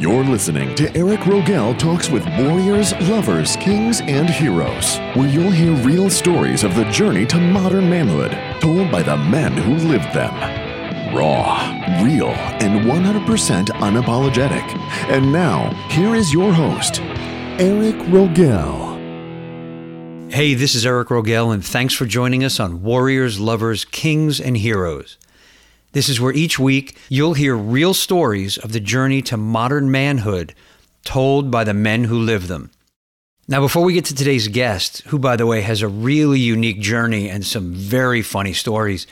You're listening to Eric Rogel Talks with Warriors, Lovers, Kings, and Heroes, where you'll hear real stories of the journey to modern manhood told by the men who lived them. Raw, real, and 100% unapologetic. And now, here is your host, Eric Rogel. Hey, this is Eric Rogel, and thanks for joining us on Warriors, Lovers, Kings, and Heroes. This is where each week you'll hear real stories of the journey to modern manhood told by the men who live them. Now, before we get to today's guest, who, by the way, has a really unique journey and some very funny stories,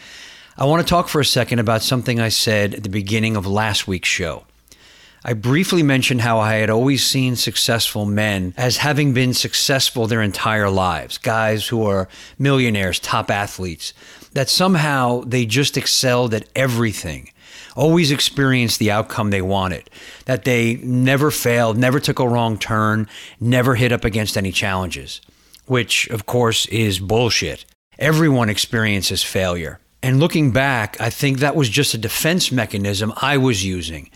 I want to talk for a second about something I said at the beginning of last week's show. I briefly mentioned how I had always seen successful men as having been successful their entire lives, guys who are millionaires, top athletes, that somehow they just excelled at everything, always experienced the outcome they wanted, that they never failed, never took a wrong turn, never hit up against any challenges, which, of course, is bullshit. Everyone experiences failure. And looking back, I think that was just a defense mechanism I was using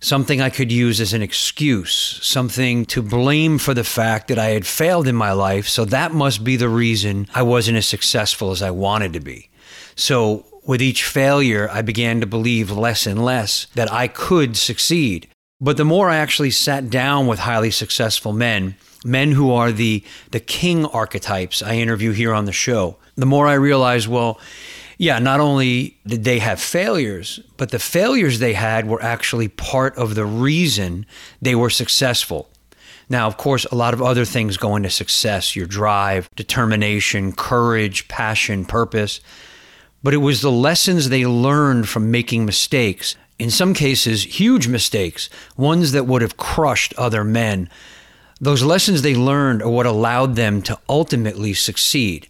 something I could use as an excuse, something to blame for the fact that I had failed in my life. So that must be the reason I wasn't as successful as I wanted to be. So with each failure, I began to believe less and less that I could succeed. But the more I actually sat down with highly successful men, men who are the, the king archetypes I interview here on the show, the more I realized, well, yeah, not only did they have failures, but the failures they had were actually part of the reason they were successful. Now, of course, a lot of other things go into success your drive, determination, courage, passion, purpose but it was the lessons they learned from making mistakes, in some cases, huge mistakes, ones that would have crushed other men. Those lessons they learned are what allowed them to ultimately succeed.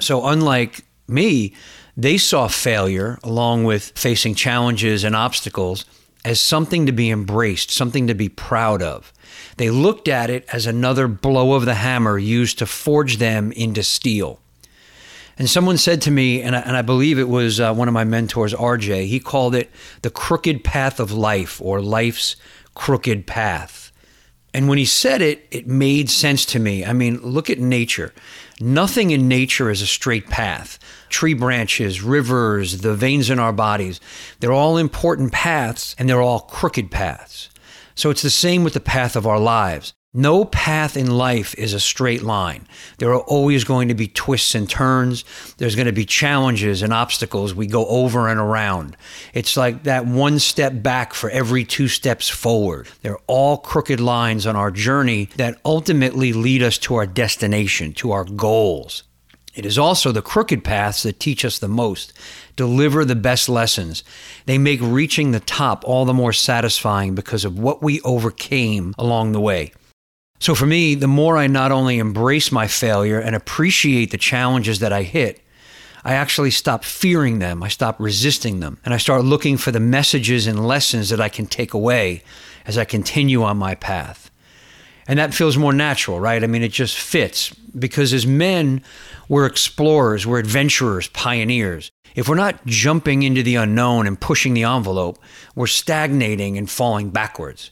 So, unlike me, they saw failure, along with facing challenges and obstacles, as something to be embraced, something to be proud of. They looked at it as another blow of the hammer used to forge them into steel. And someone said to me, and I, and I believe it was uh, one of my mentors, RJ, he called it the crooked path of life or life's crooked path. And when he said it, it made sense to me. I mean, look at nature. Nothing in nature is a straight path. Tree branches, rivers, the veins in our bodies, they're all important paths and they're all crooked paths. So it's the same with the path of our lives. No path in life is a straight line. There are always going to be twists and turns. There's going to be challenges and obstacles we go over and around. It's like that one step back for every two steps forward. They're all crooked lines on our journey that ultimately lead us to our destination, to our goals. It is also the crooked paths that teach us the most, deliver the best lessons. They make reaching the top all the more satisfying because of what we overcame along the way. So for me, the more I not only embrace my failure and appreciate the challenges that I hit, I actually stop fearing them. I stop resisting them. And I start looking for the messages and lessons that I can take away as I continue on my path. And that feels more natural, right? I mean, it just fits because as men, we're explorers, we're adventurers, pioneers. If we're not jumping into the unknown and pushing the envelope, we're stagnating and falling backwards.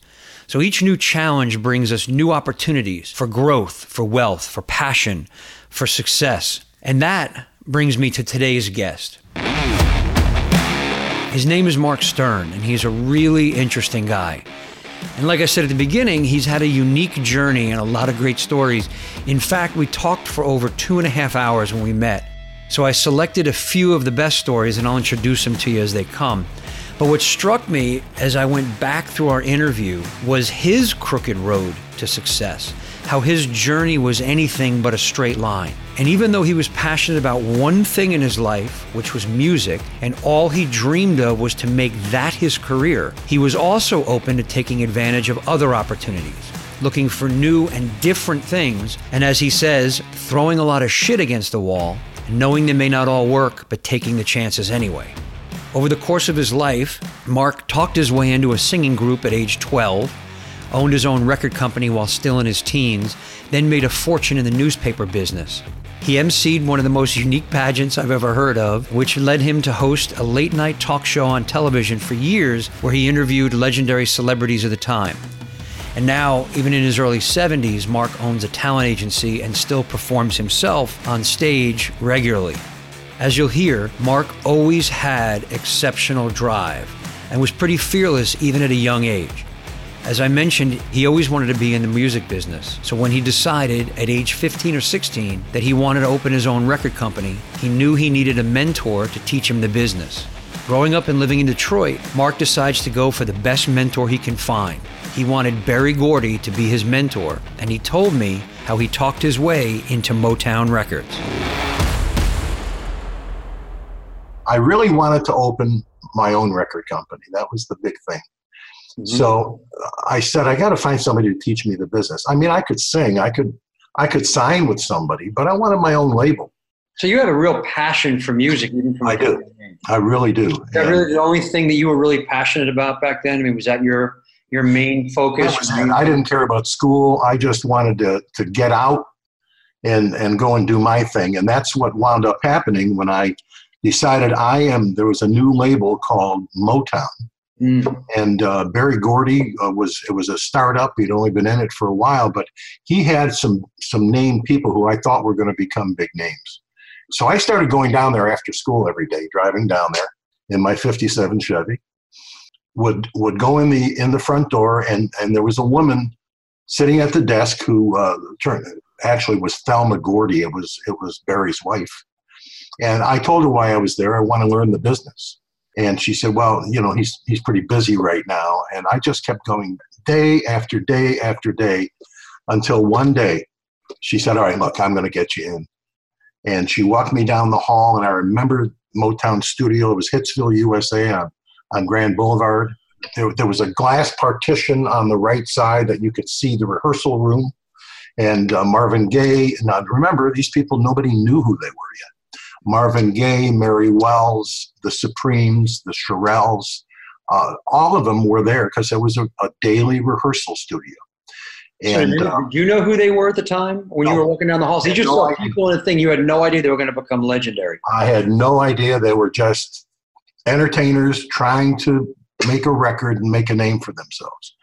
So each new challenge brings us new opportunities for growth, for wealth, for passion, for success. And that brings me to today's guest. His name is Mark Stern, and he's a really interesting guy. And like I said at the beginning, he's had a unique journey and a lot of great stories. In fact, we talked for over two and a half hours when we met. So I selected a few of the best stories, and I'll introduce them to you as they come. But what struck me as I went back through our interview was his crooked road to success, how his journey was anything but a straight line. And even though he was passionate about one thing in his life, which was music, and all he dreamed of was to make that his career, he was also open to taking advantage of other opportunities looking for new and different things, and as he says, throwing a lot of shit against the wall, knowing they may not all work, but taking the chances anyway. Over the course of his life, Mark talked his way into a singing group at age 12, owned his own record company while still in his teens, then made a fortune in the newspaper business. He emceed one of the most unique pageants I've ever heard of, which led him to host a late night talk show on television for years where he interviewed legendary celebrities of the time. And now, even in his early 70s, Mark owns a talent agency and still performs himself on stage regularly. As you'll hear, Mark always had exceptional drive and was pretty fearless even at a young age. As I mentioned, he always wanted to be in the music business. So when he decided at age 15 or 16 that he wanted to open his own record company, he knew he needed a mentor to teach him the business. Growing up and living in Detroit, Mark decides to go for the best mentor he can find. He wanted Berry Gordy to be his mentor, and he told me how he talked his way into Motown Records. I really wanted to open my own record company. That was the big thing. Mm-hmm. So I said, I got to find somebody to teach me the business. I mean, I could sing, I could, I could sign with somebody, but I wanted my own label. So you had a real passion for music, I do. I really do. Is that really the only thing that you were really passionate about back then? I mean, was that your your main focus? I didn't care about school. I just wanted to to get out and and go and do my thing, and that's what wound up happening when I decided I am. There was a new label called Motown, mm. and uh, Berry Gordy uh, was it was a startup. He'd only been in it for a while, but he had some some named people who I thought were going to become big names. So I started going down there after school every day, driving down there in my '57 Chevy. Would would go in the in the front door, and and there was a woman sitting at the desk who uh, turned actually was Thelma Gordy. It was it was Berry's wife and I told her why I was there. I want to learn the business. And she said, Well, you know, he's, he's pretty busy right now. And I just kept going day after day after day until one day she said, All right, look, I'm going to get you in. And she walked me down the hall, and I remember Motown Studio. It was Hitsville, USA on, on Grand Boulevard. There, there was a glass partition on the right side that you could see the rehearsal room. And uh, Marvin Gaye. Now, remember, these people, nobody knew who they were yet. Marvin Gaye, Mary Wells, the Supremes, the Shirelles, uh, all of them were there because it was a, a, daily rehearsal studio. And so, do you know who they were at the time when no, you were walking down the halls? You just no saw idea. people in the thing. You had no idea they were going to become legendary. I had no idea they were just entertainers trying to make a record and make a name for themselves.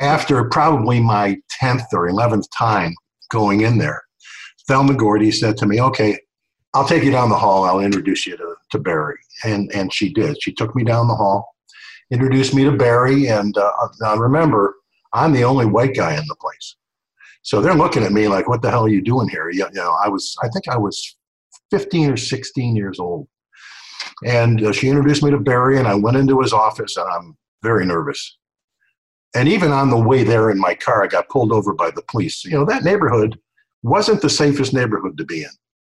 After probably my 10th or 11th time going in there, Thelma Gordy said to me, Okay, I'll take you down the hall. I'll introduce you to, to Berry. And, and she did. She took me down the hall, introduced me to Berry. And uh, now remember, I'm the only white guy in the place. So they're looking at me like, what the hell are you doing here? You, you know, I was, I think I was 15 or 16 years old. And uh, she introduced me to Berry, and I went into his office, and I'm very nervous. And even on the way there in my car, I got pulled over by the police. You know, that neighborhood wasn't the safest neighborhood to be in.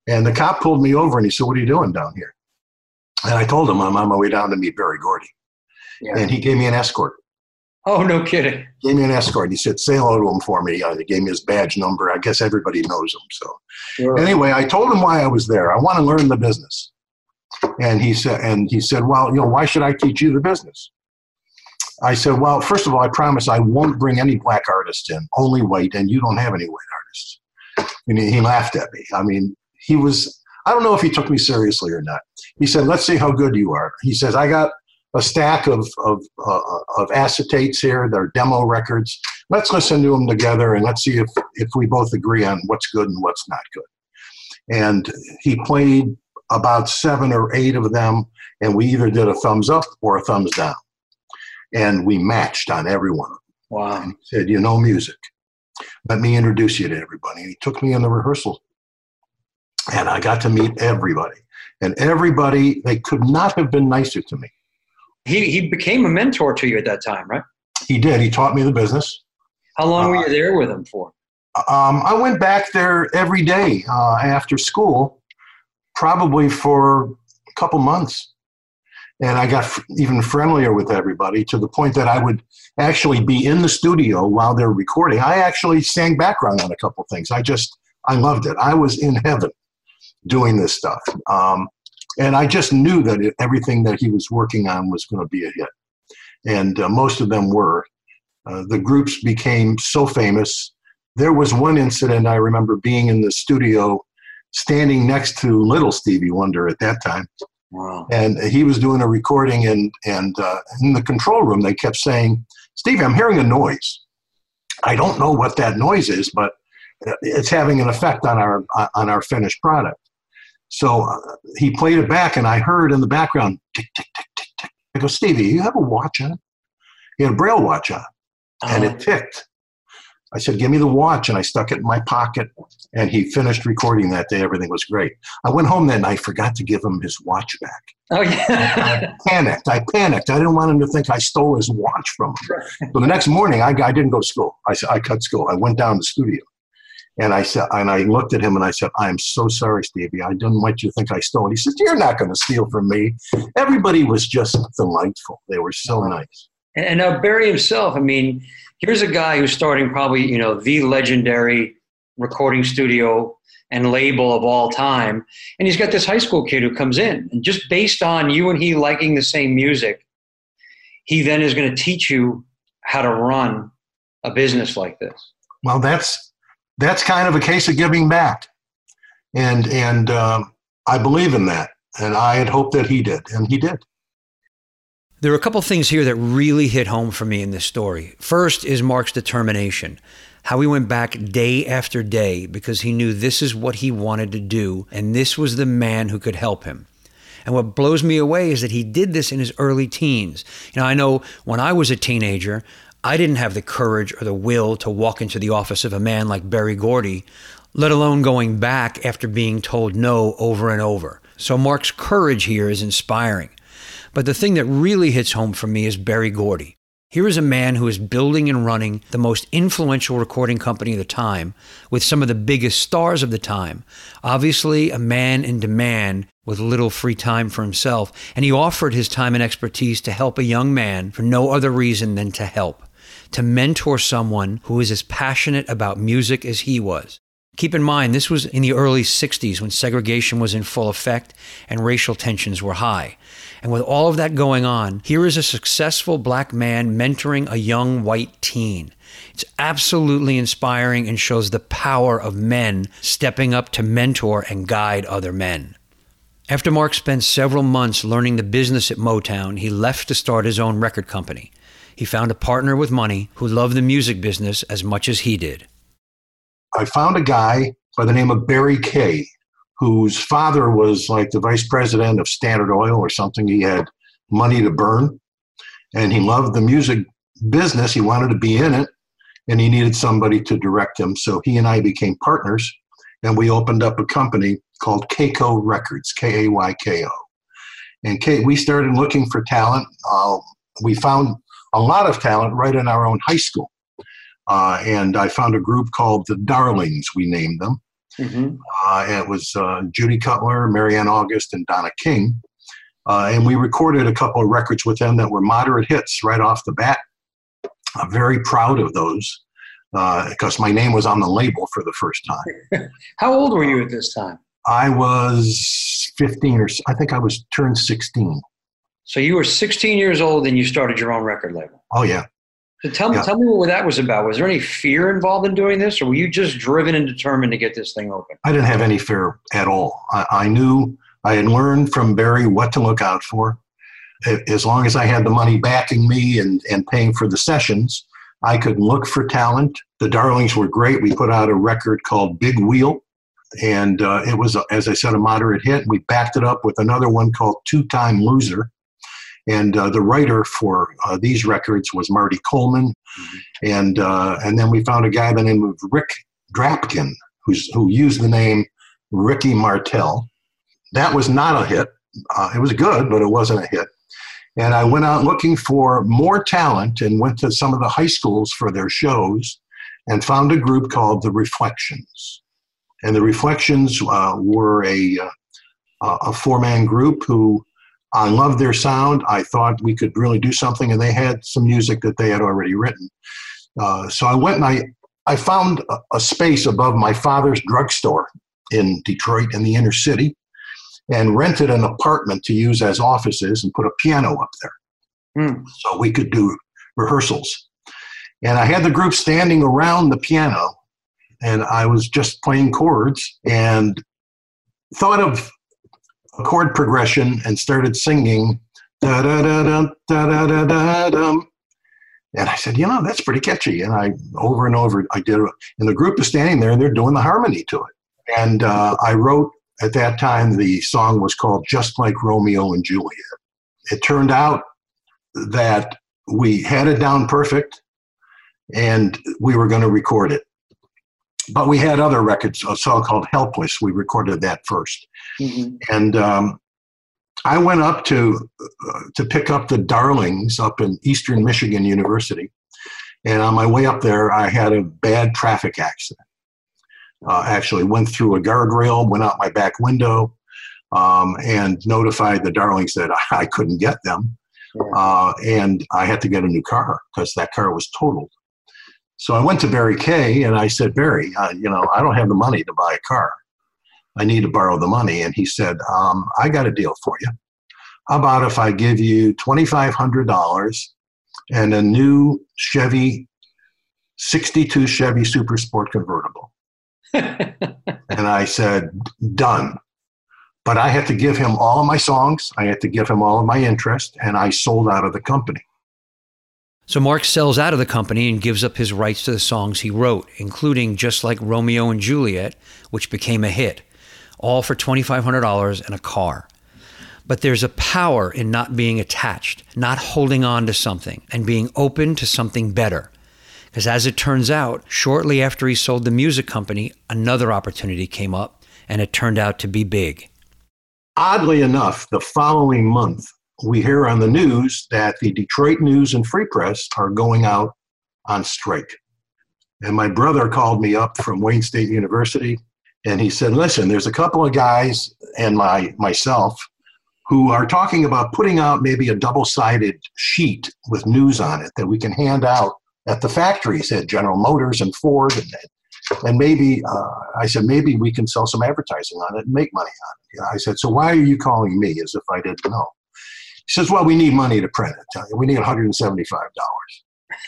And the cop pulled me over and he said, What are you doing down here? And I told him I'm on my way down to meet Berry Gordy. Yeah. And he gave me an escort. Oh, no kidding. Gave me an escort. He said, Say hello to him for me. Uh, he gave me his badge number. I guess everybody knows him. So, sure. anyway, I told him why I was there. I want to learn the business. And he said, and he said, Well, you know, why should I teach you the business? I said, Well, first of all, I promise I won't bring any black artists in, only white, and you don't have any white artists. And he, he laughed at me. I mean, he was, I don't know if he took me seriously or not. He said, let's see how good you are. He says, I got a stack of, of, uh, of acetates here. They're demo records. Let's listen to them together and let's see if, if we both agree on what's good and what's not good. And he played about seven or eight of them, and we either did a thumbs up or a thumbs down. And we matched on every one of them. Wow. And he said, You know music. Let me introduce you to everybody. And he took me in the rehearsal and I got to meet everybody. And everybody, they could not have been nicer to me. He, he became a mentor to you at that time, right? He did. He taught me the business. How long uh, were you there with him for? Um, I went back there every day uh, after school, probably for a couple months. And I got f- even friendlier with everybody to the point that I would actually be in the studio while they're recording. I actually sang background on a couple things. I just, I loved it. I was in heaven doing this stuff. Um, and I just knew that it, everything that he was working on was going to be a hit. And uh, most of them were. Uh, the groups became so famous. There was one incident I remember being in the studio, standing next to little Stevie Wonder at that time. Wow. And he was doing a recording, and, and uh, in the control room, they kept saying, Stevie, I'm hearing a noise. I don't know what that noise is, but it's having an effect on our on our finished product. So uh, he played it back, and I heard in the background tick tick tick tick tick. I go, Stevie, you have a watch on? He had a braille watch on, and it oh. ticked. I said, Give me the watch. And I stuck it in my pocket. And he finished recording that day. Everything was great. I went home that night, I forgot to give him his watch back. Oh, yeah. I panicked. I panicked. I didn't want him to think I stole his watch from him. So the next morning, I, I didn't go to school. I, I cut school. I went down to the studio. And I said, and I looked at him and I said, "I'm so sorry, Stevie. I didn't want you to think I stole." He says, "You're not going to steal from me." Everybody was just delightful. They were so nice. And now Berry himself. I mean, here's a guy who's starting probably you know the legendary recording studio and label of all time and he's got this high school kid who comes in and just based on you and he liking the same music he then is going to teach you how to run a business like this well that's that's kind of a case of giving back and and um, i believe in that and i had hoped that he did and he did there are a couple things here that really hit home for me in this story. First is Mark's determination, how he went back day after day because he knew this is what he wanted to do and this was the man who could help him. And what blows me away is that he did this in his early teens. You know, I know when I was a teenager, I didn't have the courage or the will to walk into the office of a man like Berry Gordy, let alone going back after being told no over and over. So Mark's courage here is inspiring. But the thing that really hits home for me is Berry Gordy. Here is a man who is building and running the most influential recording company of the time with some of the biggest stars of the time. Obviously, a man in demand with little free time for himself, and he offered his time and expertise to help a young man for no other reason than to help, to mentor someone who is as passionate about music as he was. Keep in mind, this was in the early 60s when segregation was in full effect and racial tensions were high. And with all of that going on, here is a successful black man mentoring a young white teen. It's absolutely inspiring and shows the power of men stepping up to mentor and guide other men. After Mark spent several months learning the business at Motown, he left to start his own record company. He found a partner with money who loved the music business as much as he did. I found a guy by the name of Barry Kay whose father was like the vice president of Standard Oil or something. He had money to burn and he loved the music business. He wanted to be in it and he needed somebody to direct him. So he and I became partners and we opened up a company called Kayko Records, K A Y K O. And K, we started looking for talent. Uh, we found a lot of talent right in our own high school. Uh, and I found a group called the Darlings, we named them. Mm-hmm. Uh, it was uh, Judy Cutler, Marianne August, and Donna King. Uh, and we recorded a couple of records with them that were moderate hits right off the bat. I'm very proud of those because uh, my name was on the label for the first time. How old were you at this time? I was 15 or I think I was turned 16. So you were 16 years old and you started your own record label. Oh yeah. So tell me, yeah. tell me what that was about. Was there any fear involved in doing this, or were you just driven and determined to get this thing open? I didn't have any fear at all. I, I knew I had learned from Berry what to look out for. As long as I had the money backing me and, and paying for the sessions, I could look for talent. The Darlings were great. We put out a record called Big Wheel, and uh, it was, as I said, a moderate hit. We backed it up with another one called Two Time Loser and uh, the writer for uh, these records was Marty Coleman, mm-hmm. and uh, and then we found a guy by the name of Rick Drapkin, who's who used the name Ricky Martel. That was not a hit. Uh, it was good, but it wasn't a hit. And I went out looking for more talent and went to some of the high schools for their shows, and found a group called the Reflections. And the Reflections uh, were a uh, a four man group who I loved their sound. I thought we could really do something, and they had some music that they had already written. Uh, so I went and I, I found a, a space above my father's drugstore in Detroit in the inner city and rented an apartment to use as offices and put a piano up there. Mm. So we could do rehearsals. And I had the group standing around the piano and I was just playing chords and thought of a chord progression and started singing da da da da da da da da And I said, you know, that's pretty catchy. And I, over and over, I did it. And the group is standing there and they're doing the harmony to it. And uh, I wrote at that time, the song was called Just Like Romeo and Juliet. It turned out that we had it down perfect and we were going to record it. But we had other records, a song called Helpless. We recorded that 1st mm-hmm. And um, I went up to uh, to pick up the Darlings up in Eastern Michigan University, and on my way up there, I had a bad traffic accident. Uh, actually, went through a guardrail, went out my back window, um, and notified the Darlings that I, I couldn't get them, uh, and I had to get a new car because that car was totaled. So I went to Barry Kay and I said, Barry, uh, you know, I don't have the money to buy a car. I need to borrow the money. And he said, um, I got a deal for you. How about if I give you $2,500 and a new Chevy, 62 Chevy Super Sport convertible? and I said, done. But I had to give him all of my songs, I had to give him all of my interest, and I sold out of the company. So Mark sells out of the company and gives up his rights to the songs he wrote, including Just Like Romeo and Juliet, which became a hit all for $2,500 and a car. But there's a power in not being attached, not holding on to something, and being open to something better. Because as it turns out, shortly after he sold the music company, another opportunity came up, and it turned out to be big. Oddly enough, the following month, we hear on the news that the Detroit News and Free Press are going out on strike. And my brother called me up from Wayne State University and he said, "Listen, there's a couple of guys and my myself who are talking about putting out maybe a double-sided sheet with news on it that we can hand out at the factories at General Motors and Ford and and maybe uh, I said maybe we can sell some advertising on it and make money on it. I said, so why are you calling me as if I didn't know? He says, well, we need money to print it. We need 175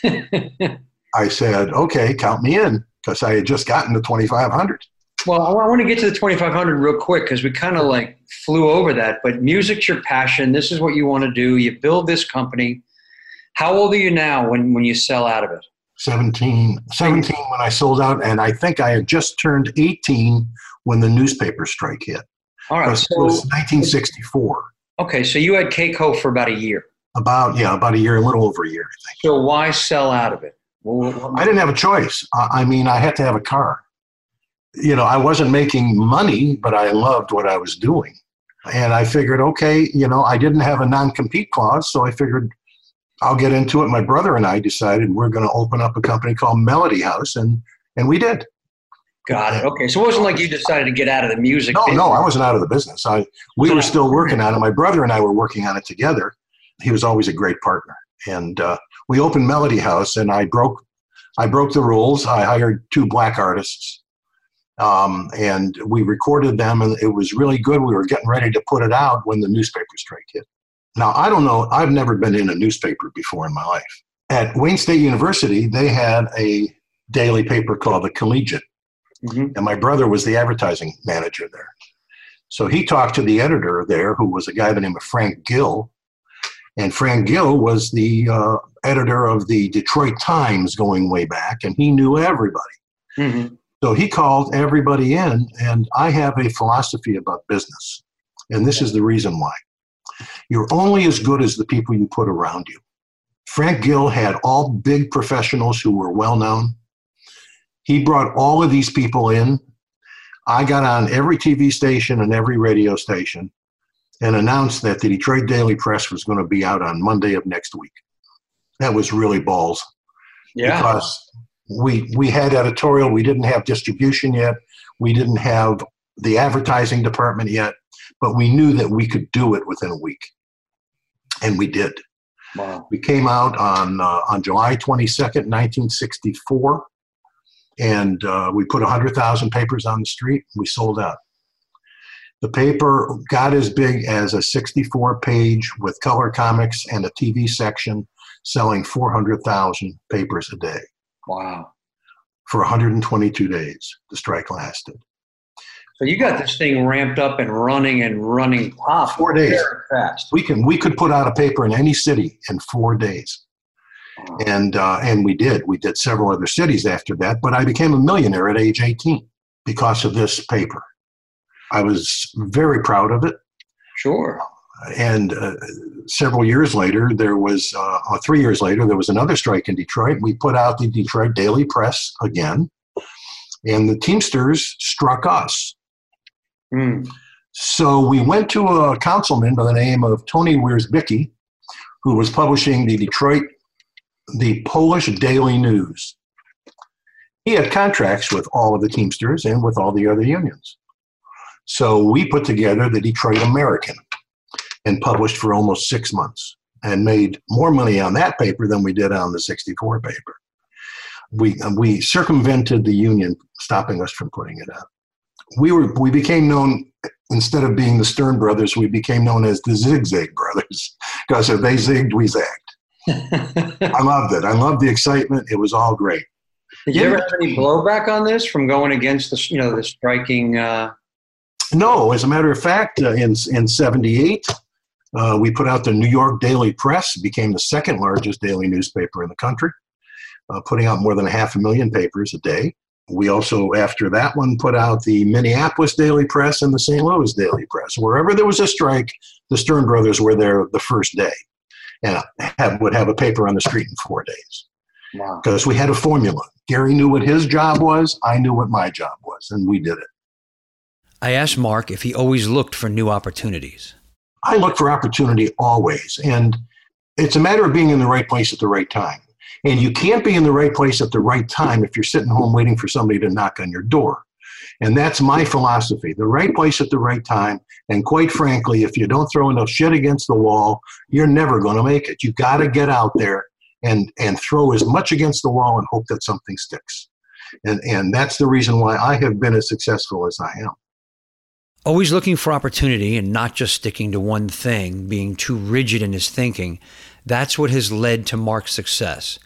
dollars. I said, okay, count me in because I had just gotten the 2,500. Well, I want to get to the 2500 real quick because we kind of like flew over that. But music's your passion. This is what you want to do. You build this company. How old are you now when, when you sell out of it? 17, 17 when I sold out. And I think I had just turned 18 when the newspaper strike hit. All right. So, it was 1964. Okay. So you had Kayko for about a year. About, yeah, about a year, a little over a year, I think. So why sell out of it? I didn't have a choice. I mean, I had to have a car you know, I wasn't making money, but I loved what I was doing. And I figured, okay, you know, I didn't have a non compete clause, so I figured I'll get into it. My brother and I decided we're going to open up a company called Melody House, and, and we did. Got it. Okay, so it wasn't like you decided to get out of the music. No, business. no, I wasn't out of the business. I we were still working on it. My brother and I were working on it together. He was always a great partner, and uh, we opened Melody House, and I broke I broke the rules. I hired two black artists um, and we recorded them, and it was really good. We were getting ready to put it out when the newspaper strike hit. Now, I don't know, I've never been in a newspaper before in my life. At Wayne State University, they had a daily paper called The Collegiate, mm-hmm. and my brother was the advertising manager there. So he talked to the editor there, who was a guy by the name of Frank Gill. And Frank Gill was the uh, editor of the Detroit Times going way back, and he knew everybody. Mm-hmm. So he called everybody in, and I have a philosophy about business. And this is the reason why. You're only as good as the people you put around you. Frank Gill had all big professionals who were well known. He brought all of these people in. I got on every TV station and every radio station and announced that the Detroit Daily Press was going to be out on Monday of next week. That was really balls. Yeah. Because we we had editorial. We didn't have distribution yet. We didn't have the advertising department yet but we knew that we could do it within a week. And we did. Wow. we came out on uh, on july 22nd 1964 and uh, we put 100000 papers on the street. We sold out. The paper got as big as a 64 page with color comics and a tv section selling 400000 papers a day Wow. For 122 days, the strike lasted. So you got this thing ramped up and running and running four days fast. We can we could put out a paper in any city in four days. And uh, and we did. We did several other cities after that. But I became a millionaire at age 18 because of this paper. I was very proud of it. Sure. And uh, several years later, there was, uh, or three years later, there was another strike in Detroit. We put out the Detroit Daily Press again, and the Teamsters struck us. Mm. So we went to a councilman by the name of Tony Wierzbicki, who was publishing the Detroit, the Polish Daily News. He had contracts with all of the Teamsters and with all the other unions. So we put together the Detroit American and published for almost six months and made more money on that paper than we did on the 64 paper. We, we circumvented the union stopping us from putting it out. We, were, we became known, instead of being the Stern brothers, we became known as the Zigzag brothers because if they zigged, we zagged. I loved it. I loved the excitement. It was all great. Did you ever have any blowback on this from going against the, you know, the striking? Uh... No, as a matter of fact, uh, in in '78, uh, we put out the New York Daily Press, became the second largest daily newspaper in the country, uh, putting out more than a half a million papers a day. We also, after that one, put out the Minneapolis Daily Press and the St. Louis Daily Press. Wherever there was a strike, the Stern brothers were there the first day and have, would have a paper on the street in four days. Because wow. we had a formula. Gary knew what his job was, I knew what my job was, and we did it. I asked Mark if he always looked for new opportunities. I look for opportunity always. And it's a matter of being in the right place at the right time. And you can't be in the right place at the right time if you're sitting home waiting for somebody to knock on your door. And that's my philosophy the right place at the right time. And quite frankly, if you don't throw enough shit against the wall, you're never going to make it. You got to get out there and, and throw as much against the wall and hope that something sticks. And, and that's the reason why I have been as successful as I am. Always looking for opportunity and not just sticking to one thing, being too rigid in his thinking, that's what has led to Mark's success.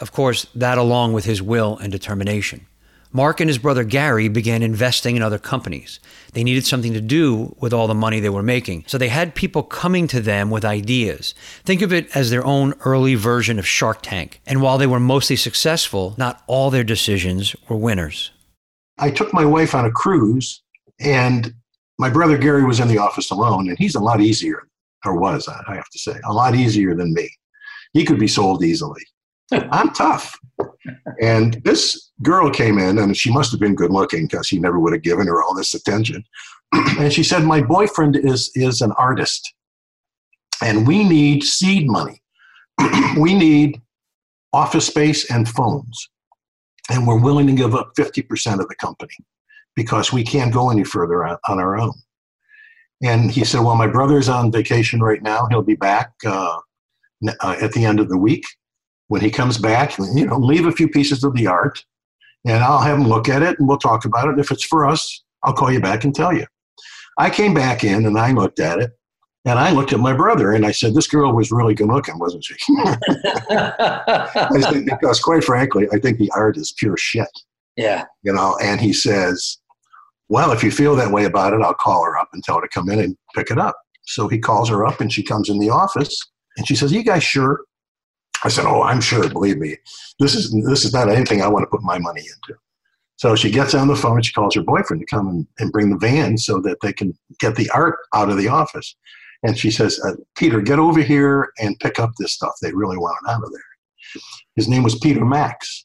Of course, that along with his will and determination. Mark and his brother Gary began investing in other companies. They needed something to do with all the money they were making, so they had people coming to them with ideas. Think of it as their own early version of Shark Tank. And while they were mostly successful, not all their decisions were winners. I took my wife on a cruise, and my brother Gary was in the office alone, and he's a lot easier, or was, I have to say, a lot easier than me. He could be sold easily. I'm tough. And this girl came in, and she must have been good looking because he never would have given her all this attention. and she said, My boyfriend is, is an artist, and we need seed money. we need office space and phones. And we're willing to give up 50% of the company because we can't go any further on, on our own. And he said, Well, my brother's on vacation right now. He'll be back uh, uh, at the end of the week. When he comes back, you know, leave a few pieces of the art and I'll have him look at it and we'll talk about it. If it's for us, I'll call you back and tell you. I came back in and I looked at it and I looked at my brother and I said, This girl was really good looking, wasn't she? I said, because quite frankly, I think the art is pure shit. Yeah. You know, and he says, well, if you feel that way about it, I'll call her up and tell her to come in and pick it up. So he calls her up and she comes in the office and she says, you guys sure? I said, Oh, I'm sure, believe me. This is this is not anything I want to put my money into. So she gets on the phone and she calls her boyfriend to come and, and bring the van so that they can get the art out of the office. And she says, uh, Peter, get over here and pick up this stuff. They really want it out of there. His name was Peter Max.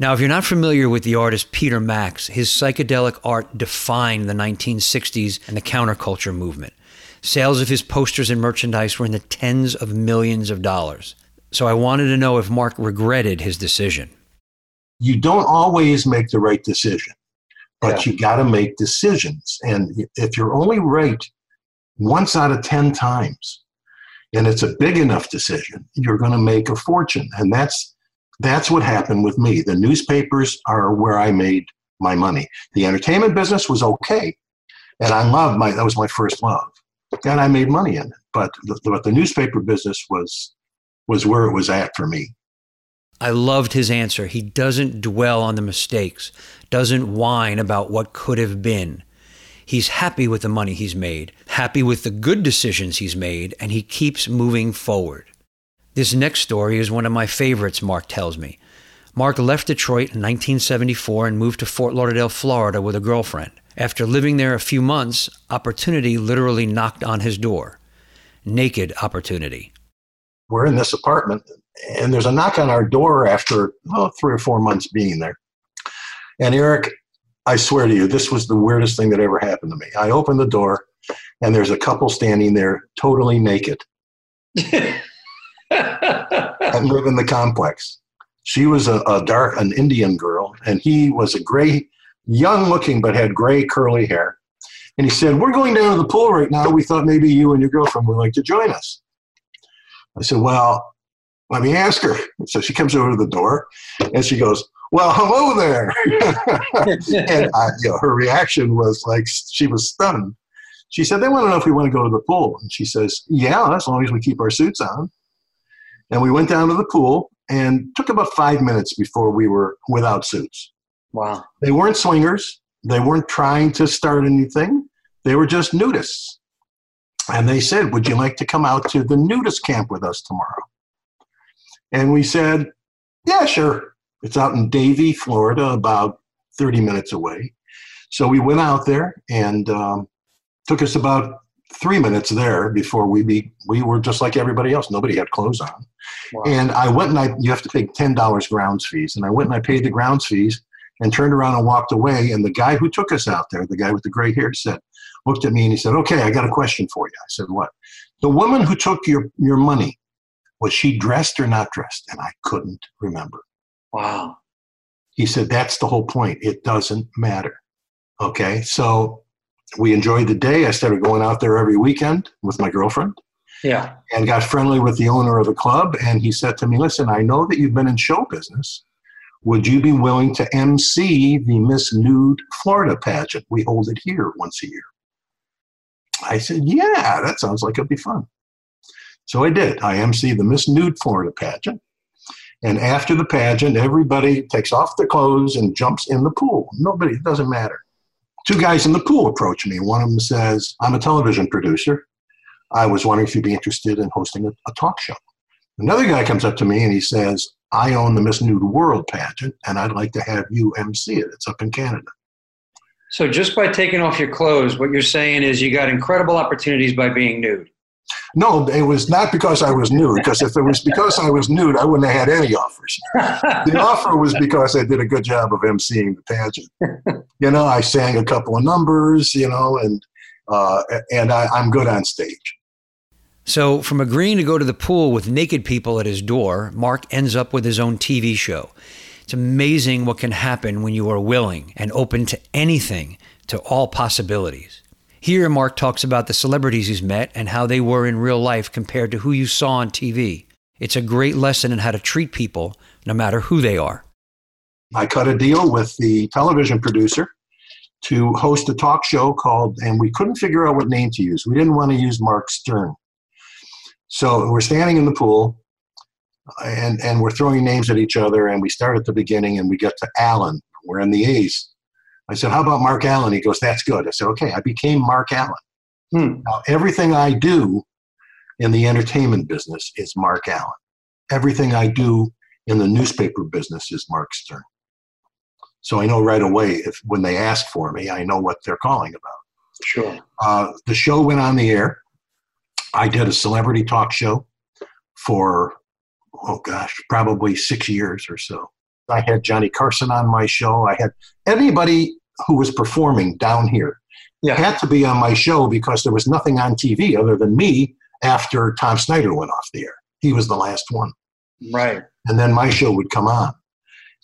Now, if you're not familiar with the artist Peter Max, his psychedelic art defined the 1960s and the counterculture movement. Sales of his posters and merchandise were in the tens of millions of dollars. So I wanted to know if Mark regretted his decision. You don't always make the right decision, but yeah. you got to make decisions. And if you're only right once out of 10 times, and it's a big enough decision, you're going to make a fortune. And that's that's what happened with me. The newspapers are where I made my money. The entertainment business was okay, and I loved my that was my first love, and I made money in it. But the, but the newspaper business was was where it was at for me. I loved his answer. He doesn't dwell on the mistakes, doesn't whine about what could have been. He's happy with the money he's made, happy with the good decisions he's made, and he keeps moving forward. This next story is one of my favorites, Mark tells me. Mark left Detroit in 1974 and moved to Fort Lauderdale, Florida with a girlfriend. After living there a few months, opportunity literally knocked on his door. Naked opportunity. We're in this apartment, and there's a knock on our door after oh, three or four months being there. And Eric, I swear to you, this was the weirdest thing that ever happened to me. I open the door, and there's a couple standing there totally naked and live in the complex. She was a, a, dark, an Indian girl, and he was a gray, young looking, but had gray curly hair. And he said, We're going down to the pool right now. We thought maybe you and your girlfriend would like to join us. I said, Well, let me ask her. So she comes over to the door and she goes, Well, hello there. and I, you know, her reaction was like she was stunned. She said, They want to know if we want to go to the pool. And she says, Yeah, as long as we keep our suits on. And we went down to the pool and took about five minutes before we were without suits. Wow. They weren't swingers. They weren't trying to start anything. They were just nudists. And they said, Would you like to come out to the nudist camp with us tomorrow? And we said, Yeah, sure. It's out in Davie, Florida, about 30 minutes away. So we went out there and um, took us about three minutes there before we be we were just like everybody else. Nobody had clothes on. Wow. And I went and I you have to pay ten dollars grounds fees. And I went and I paid the grounds fees and turned around and walked away. And the guy who took us out there, the guy with the gray hair, said, looked at me and he said, Okay, I got a question for you. I said, What? The woman who took your, your money, was she dressed or not dressed? And I couldn't remember. Wow. He said, That's the whole point. It doesn't matter. Okay. So we enjoyed the day. I started going out there every weekend with my girlfriend. Yeah. And got friendly with the owner of the club. And he said to me, Listen, I know that you've been in show business. Would you be willing to MC the Miss Nude Florida pageant? We hold it here once a year. I said, Yeah, that sounds like it'd be fun. So I did. I MC the Miss Nude Florida pageant. And after the pageant, everybody takes off their clothes and jumps in the pool. Nobody, it doesn't matter two guys in the pool approach me. One of them says, I'm a television producer. I was wondering if you'd be interested in hosting a, a talk show. Another guy comes up to me and he says, I own the Miss Nude World pageant and I'd like to have you MC it. It's up in Canada. So, just by taking off your clothes, what you're saying is you got incredible opportunities by being nude. No, it was not because I was nude, because if it was because I was nude, I wouldn't have had any offers. the offer was because I did a good job of emceeing the pageant. You know, I sang a couple of numbers, you know, and uh, and I, I'm good on stage. So, from agreeing to go to the pool with naked people at his door, Mark ends up with his own TV show. It's amazing what can happen when you are willing and open to anything, to all possibilities. Here, Mark talks about the celebrities he's met and how they were in real life compared to who you saw on TV. It's a great lesson in how to treat people, no matter who they are. I cut a deal with the television producer to host a talk show called, and we couldn't figure out what name to use. We didn't want to use Mark Stern. So we're standing in the pool and, and we're throwing names at each other, and we start at the beginning and we get to Allen. We're in the A's. I said, How about Mark Allen? He goes, That's good. I said, Okay, I became Mark Allen. Hmm. Now, everything I do in the entertainment business is Mark Allen. Everything I do in the newspaper business is Mark Stern. So I know right away if when they ask for me, I know what they're calling about. Sure. Uh, the show went on the air. I did a celebrity talk show for, oh gosh, probably six years or so. I had Johnny Carson on my show. I had anybody who was performing down here yeah. had to be on my show because there was nothing on TV other than me after Tom Snyder went off the air. He was the last one. Right. And then my show would come on.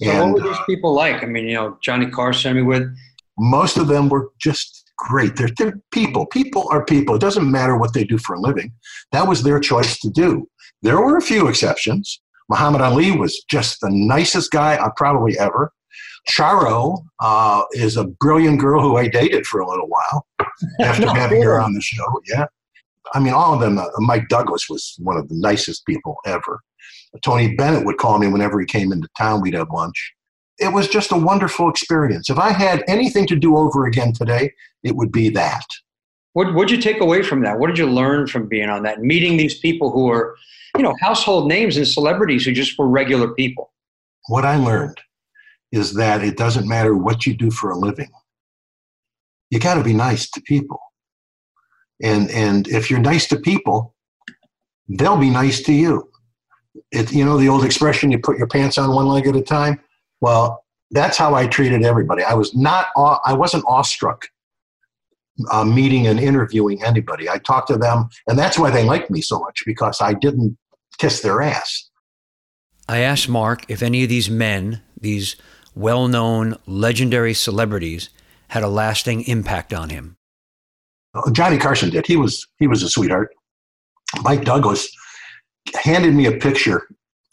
So and, what were these uh, people like? I mean, you know, Johnny Carson, I mean, with most of them were just great. They're, they're people. People are people. It doesn't matter what they do for a living. That was their choice to do. There were a few exceptions. Muhammad Ali was just the nicest guy I probably ever. Charo uh, is a brilliant girl who I dated for a little while after having her on the show. Yeah. I mean, all of them. Uh, Mike Douglas was one of the nicest people ever. Tony Bennett would call me whenever he came into town. We'd have lunch. It was just a wonderful experience. If I had anything to do over again today, it would be that. What would you take away from that? What did you learn from being on that? Meeting these people who are you know, household names and celebrities who just were regular people. What I learned is that it doesn't matter what you do for a living. You got to be nice to people. And and if you're nice to people, they'll be nice to you. It, you know the old expression you put your pants on one leg at a time well that's how i treated everybody i was not aw- i wasn't awestruck uh, meeting and interviewing anybody. I talked to them, and that's why they liked me so much because I didn't kiss their ass. I asked Mark if any of these men, these well known, legendary celebrities, had a lasting impact on him. Uh, Johnny Carson did. He was he was a sweetheart. Mike Douglas handed me a picture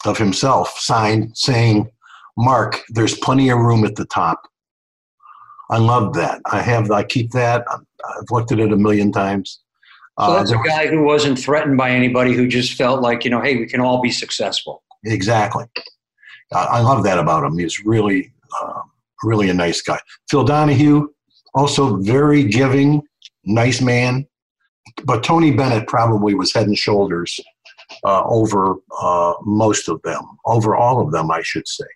of himself signed saying, "Mark, there's plenty of room at the top." I love that. I have. I keep that. I've looked at it a million times. So that's uh, a guy who wasn't threatened by anybody, who just felt like, you know, hey, we can all be successful. Exactly. I love that about him. He's really, uh, really a nice guy. Phil Donahue, also very giving, nice man. But Tony Bennett probably was head and shoulders uh, over uh, most of them, over all of them, I should say.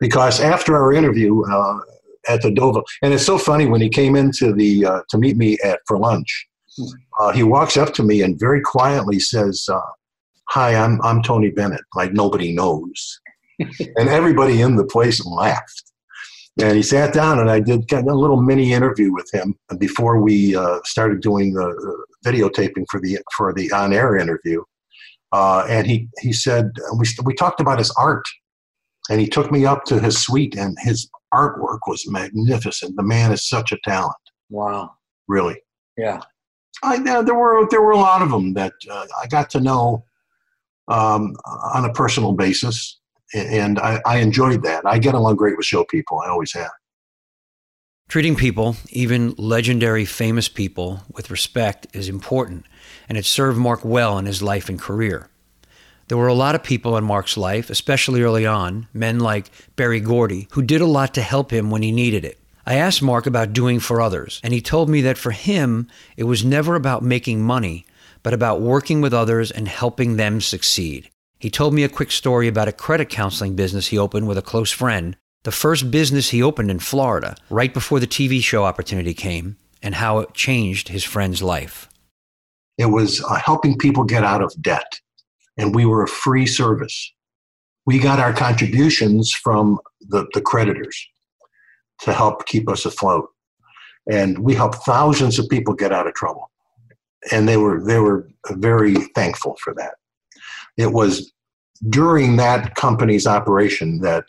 Because after our interview, uh, at the Deauville. And it's so funny when he came into the uh, to meet me at for lunch. Uh, he walks up to me and very quietly says, uh, "Hi, I'm I'm Tony Bennett." Like nobody knows, and everybody in the place laughed. And he sat down, and I did kind of a little mini interview with him before we uh, started doing the videotaping for the for the on air interview. Uh, and he he said we we talked about his art, and he took me up to his suite, and his artwork was magnificent. The man is such a talent. Wow. Really. Yeah. I, there were there were a lot of them that uh, I got to know um, on a personal basis, and I, I enjoyed that. I get along great with show people. I always have. Treating people, even legendary famous people, with respect is important, and it served Mark well in his life and career. There were a lot of people in Mark's life, especially early on, men like Berry Gordy, who did a lot to help him when he needed it. I asked Mark about doing for others, and he told me that for him, it was never about making money, but about working with others and helping them succeed. He told me a quick story about a credit counseling business he opened with a close friend, the first business he opened in Florida, right before the TV show opportunity came, and how it changed his friend's life. It was uh, helping people get out of debt and we were a free service. We got our contributions from the, the creditors to help keep us afloat. And we helped thousands of people get out of trouble. And they were, they were very thankful for that. It was during that company's operation that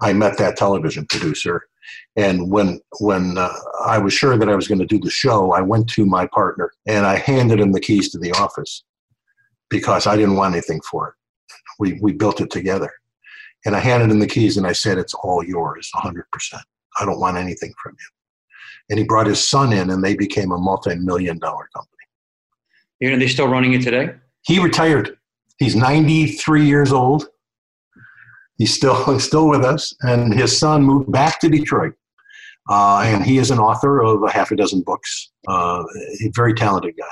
I met that television producer. And when when uh, I was sure that I was going to do the show, I went to my partner and I handed him the keys to the office because I didn't want anything for it. We, we built it together. And I handed him the keys and I said, It's all yours, 100%. I don't want anything from you. And he brought his son in and they became a multi million dollar company. Are they still running it today? He retired. He's 93 years old. He's still, he's still with us. And his son moved back to Detroit. Uh, and he is an author of a half a dozen books. Uh, a very talented guy.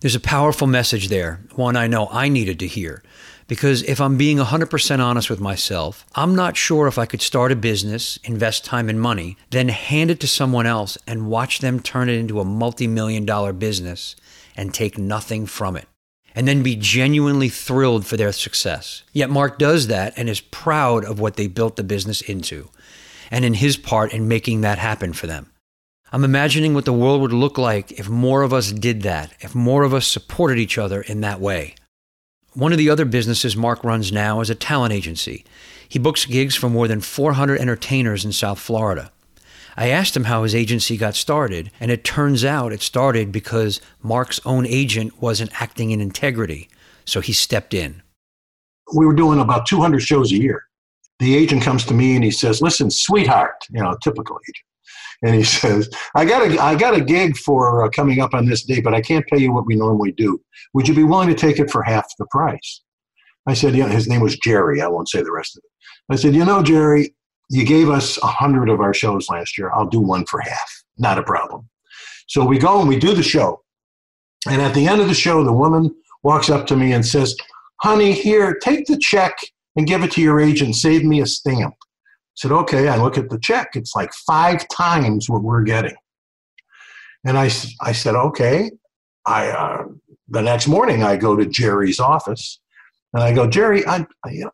There's a powerful message there, one I know I needed to hear. Because if I'm being 100% honest with myself, I'm not sure if I could start a business, invest time and money, then hand it to someone else and watch them turn it into a multi million dollar business and take nothing from it. And then be genuinely thrilled for their success. Yet Mark does that and is proud of what they built the business into, and in his part in making that happen for them. I'm imagining what the world would look like if more of us did that, if more of us supported each other in that way. One of the other businesses Mark runs now is a talent agency. He books gigs for more than 400 entertainers in South Florida. I asked him how his agency got started, and it turns out it started because Mark's own agent wasn't acting in integrity, so he stepped in. We were doing about 200 shows a year. The agent comes to me and he says, Listen, sweetheart, you know, typical agent and he says, "I got a I got a gig for uh, coming up on this date, but I can't pay you what we normally do. Would you be willing to take it for half the price?" I said, "Yeah." His name was Jerry. I won't say the rest of it. I said, "You know, Jerry, you gave us a hundred of our shows last year. I'll do one for half. Not a problem." So we go and we do the show, and at the end of the show, the woman walks up to me and says, honey, here, take the check and give it to your agent. Save me a stamp. I said, okay. I look at the check. It's like five times what we're getting. And I, I said, okay. I, uh, the next morning, I go to Jerry's office and I go, Jerry, I,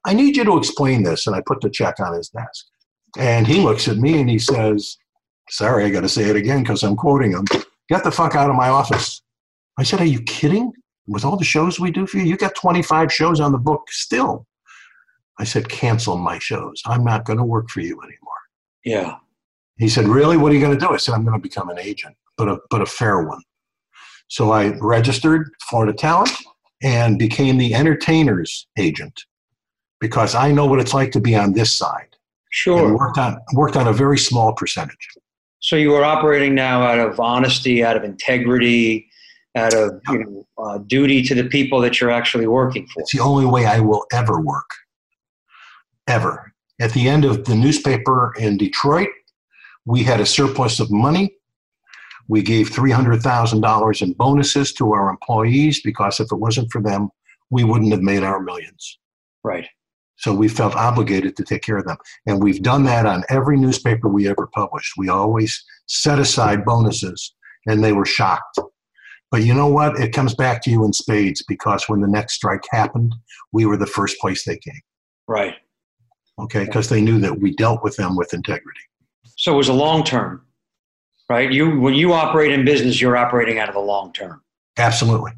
I need you to explain this. And I put the check on his desk. And he looks at me and he says, sorry, I got to say it again because I'm quoting him. Get the fuck out of my office. I said, Are you kidding? With all the shows we do for you, you got 25 shows on the book still. I said, Cancel my shows. I'm not going to work for you anymore. Yeah. He said, Really? What are you going to do? I said, I'm going to become an agent, but a, but a fair one. So I registered Florida Talent and became the entertainer's agent because I know what it's like to be on this side. Sure. And worked on worked on a very small percentage. So you are operating now out of honesty, out of integrity, out of you know, uh, duty to the people that you're actually working for. It's the only way I will ever work. Ever. At the end of the newspaper in Detroit, we had a surplus of money. We gave $300,000 in bonuses to our employees because if it wasn't for them, we wouldn't have made our millions. Right. So we felt obligated to take care of them. And we've done that on every newspaper we ever published. We always set aside bonuses, and they were shocked. But you know what? It comes back to you in spades because when the next strike happened, we were the first place they came. Right. Okay, because they knew that we dealt with them with integrity. So it was a long term, right? You when you operate in business, you're operating out of the long term. Absolutely.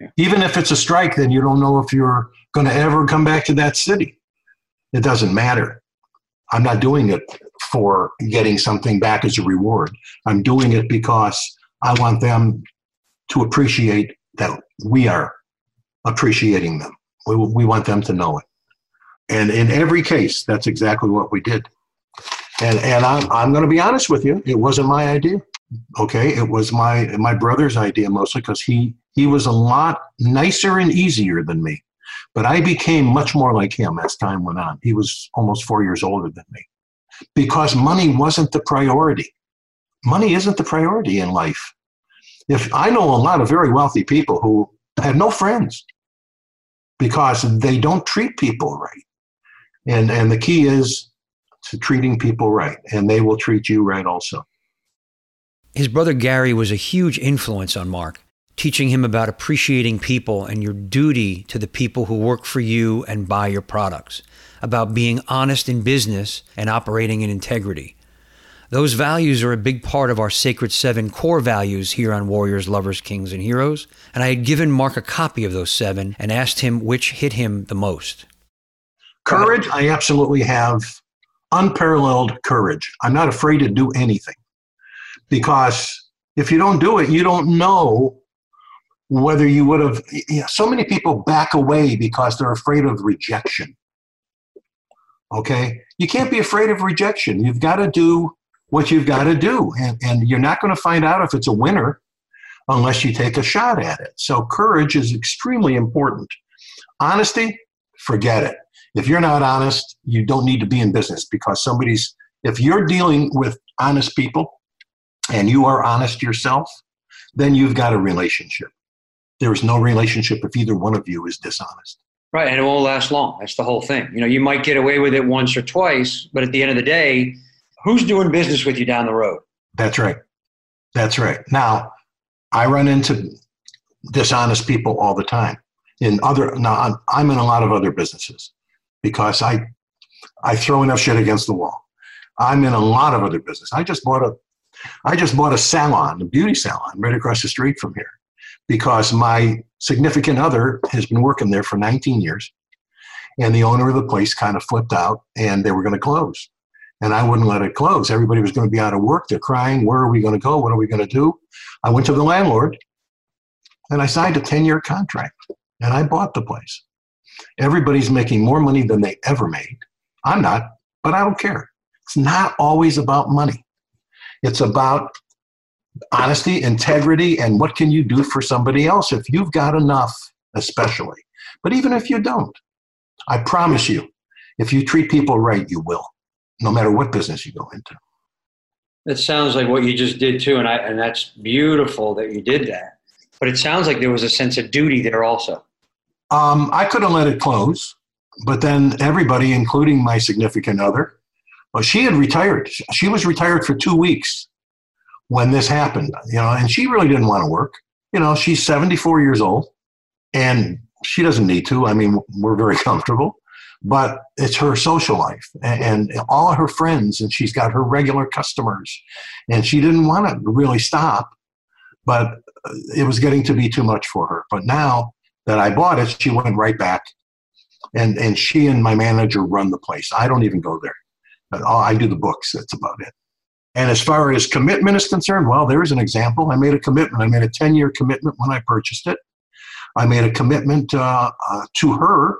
Yeah. Even if it's a strike, then you don't know if you're going to ever come back to that city. It doesn't matter. I'm not doing it for getting something back as a reward. I'm doing it because I want them to appreciate that we are appreciating them. We, we want them to know it. And in every case, that's exactly what we did. And, and I'm, I'm going to be honest with you, it wasn't my idea. Okay, it was my my brother's idea mostly because he he was a lot nicer and easier than me. But I became much more like him as time went on. He was almost four years older than me because money wasn't the priority. Money isn't the priority in life. If I know a lot of very wealthy people who have no friends because they don't treat people right. And, and the key is to treating people right, and they will treat you right also. His brother Gary was a huge influence on Mark teaching him about appreciating people and your duty to the people who work for you and buy your products, about being honest in business and operating in integrity. Those values are a big part of our Sacred Seven core values here on Warriors, Lovers, Kings, and Heroes, and I had given Mark a copy of those seven and asked him which hit him the most. Courage, I absolutely have unparalleled courage. I'm not afraid to do anything. Because if you don't do it, you don't know whether you would have you know, so many people back away because they're afraid of rejection. Okay? You can't be afraid of rejection. You've got to do what you've got to do. And, and you're not going to find out if it's a winner unless you take a shot at it. So courage is extremely important. Honesty forget it if you're not honest you don't need to be in business because somebody's if you're dealing with honest people and you are honest yourself then you've got a relationship there is no relationship if either one of you is dishonest. Right, and it won't last long. That's the whole thing. You know, you might get away with it once or twice, but at the end of the day, who's doing business with you down the road? That's right. That's right. Now, I run into dishonest people all the time. In other now, I'm, I'm in a lot of other businesses because I I throw enough shit against the wall. I'm in a lot of other business. I just bought a I just bought a salon, a beauty salon, right across the street from here because my significant other has been working there for 19 years and the owner of the place kind of flipped out and they were going to close. And i wouldn't let it close. Everybody was going to be out of work. They're crying where are we going to go? What are we going to do? I went to the landlord and i signed a 10-year contract and i bought the place everybody's making more money than they ever made i'm not but i don't care it's not always about money it's about honesty, integrity, and what can you do for somebody else if you've got enough, especially. But even if you don't, I promise you, if you treat people right, you will, no matter what business you go into. That sounds like what you just did too, and I and that's beautiful that you did that. But it sounds like there was a sense of duty there also. Um, I could have let it close, but then everybody, including my significant other, well, she had retired. She was retired for two weeks when this happened, you know, and she really didn't want to work. You know, she's 74 years old and she doesn't need to. I mean, we're very comfortable, but it's her social life and, and all her friends, and she's got her regular customers, and she didn't want to really stop, but it was getting to be too much for her. But now that I bought it, she went right back, and and she and my manager run the place. I don't even go there. I do the books. That's about it. And as far as commitment is concerned, well, there's an example. I made a commitment. I made a 10 year commitment when I purchased it. I made a commitment uh, uh, to her.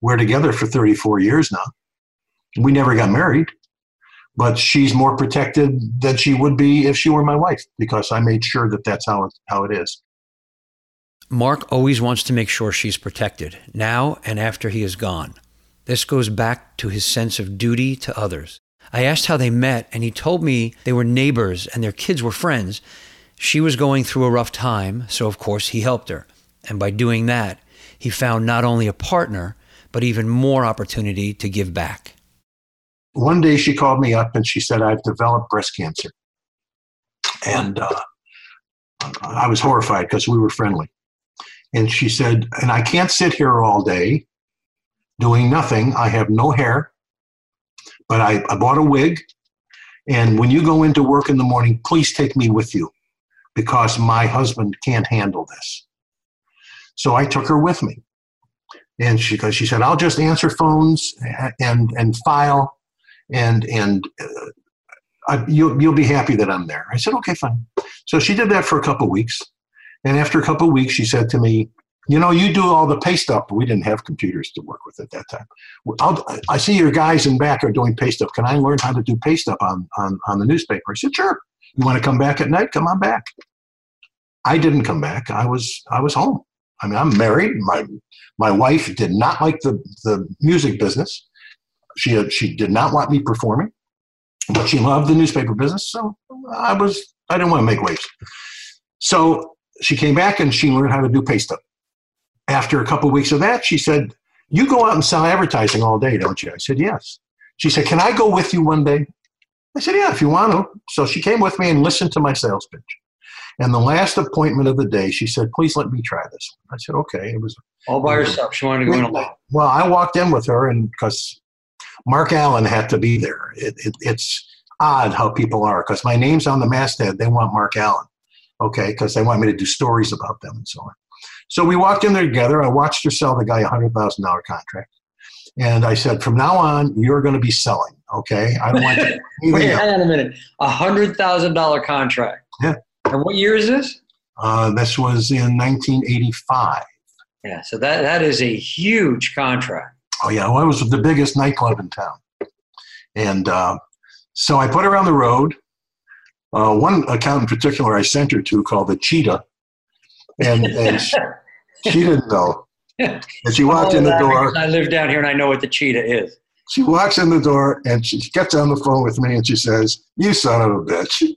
We're together for 34 years now. We never got married, but she's more protected than she would be if she were my wife because I made sure that that's how it, how it is. Mark always wants to make sure she's protected, now and after he is gone. This goes back to his sense of duty to others. I asked how they met, and he told me they were neighbors and their kids were friends. She was going through a rough time, so of course he helped her. And by doing that, he found not only a partner, but even more opportunity to give back. One day she called me up and she said, I've developed breast cancer. And uh, I was horrified because we were friendly. And she said, And I can't sit here all day doing nothing. I have no hair, but I, I bought a wig. And when you go into work in the morning, please take me with you because my husband can't handle this. So I took her with me. And she, cause she said, I'll just answer phones and, and file and, and uh, I, you'll, you'll be happy that I'm there. I said, okay, fine. So she did that for a couple weeks. And after a couple of weeks, she said to me, you know, you do all the paste up. We didn't have computers to work with at that time. I'll, i see your guys in back are doing paste up. Can I learn how to do paste up on, on, on the newspaper? I said, sure. You want to come back at night? Come on back. I didn't come back. I was I was home. I mean, I'm married. My my wife did not like the, the music business. She she did not want me performing, but she loved the newspaper business. So I was I didn't want to make waves. So she came back and she learned how to do paste up. After a couple of weeks of that, she said, "You go out and sell advertising all day, don't you?" I said, "Yes." She said, "Can I go with you one day?" I said, "Yeah, if you want to." So she came with me and listened to my sales pitch. And the last appointment of the day, she said, "Please let me try this." I said, "Okay." It was all by herself. She wanted to go in alone. Well, I walked in with her, and because Mark Allen had to be there, it, it, it's odd how people are. Because my name's on the masthead, they want Mark Allen, okay? Because they want me to do stories about them and so on. So we walked in there together. I watched her sell the guy a hundred thousand dollar contract. And I said, from now on, you're going to be selling. Okay. I don't want you. Wait, hang on a minute. A hundred thousand dollar contract. Yeah. And what year is this? Uh, this was in 1985. Yeah, so that, that is a huge contract. Oh, yeah. Well, it was the biggest nightclub in town. And uh, so I put her on the road. Uh, one account in particular I sent her to called the Cheetah. And, and she, she, didn't know. And she walked in the door. I live down here and I know what the Cheetah is. She walks in the door and she gets on the phone with me and she says, You son of a bitch.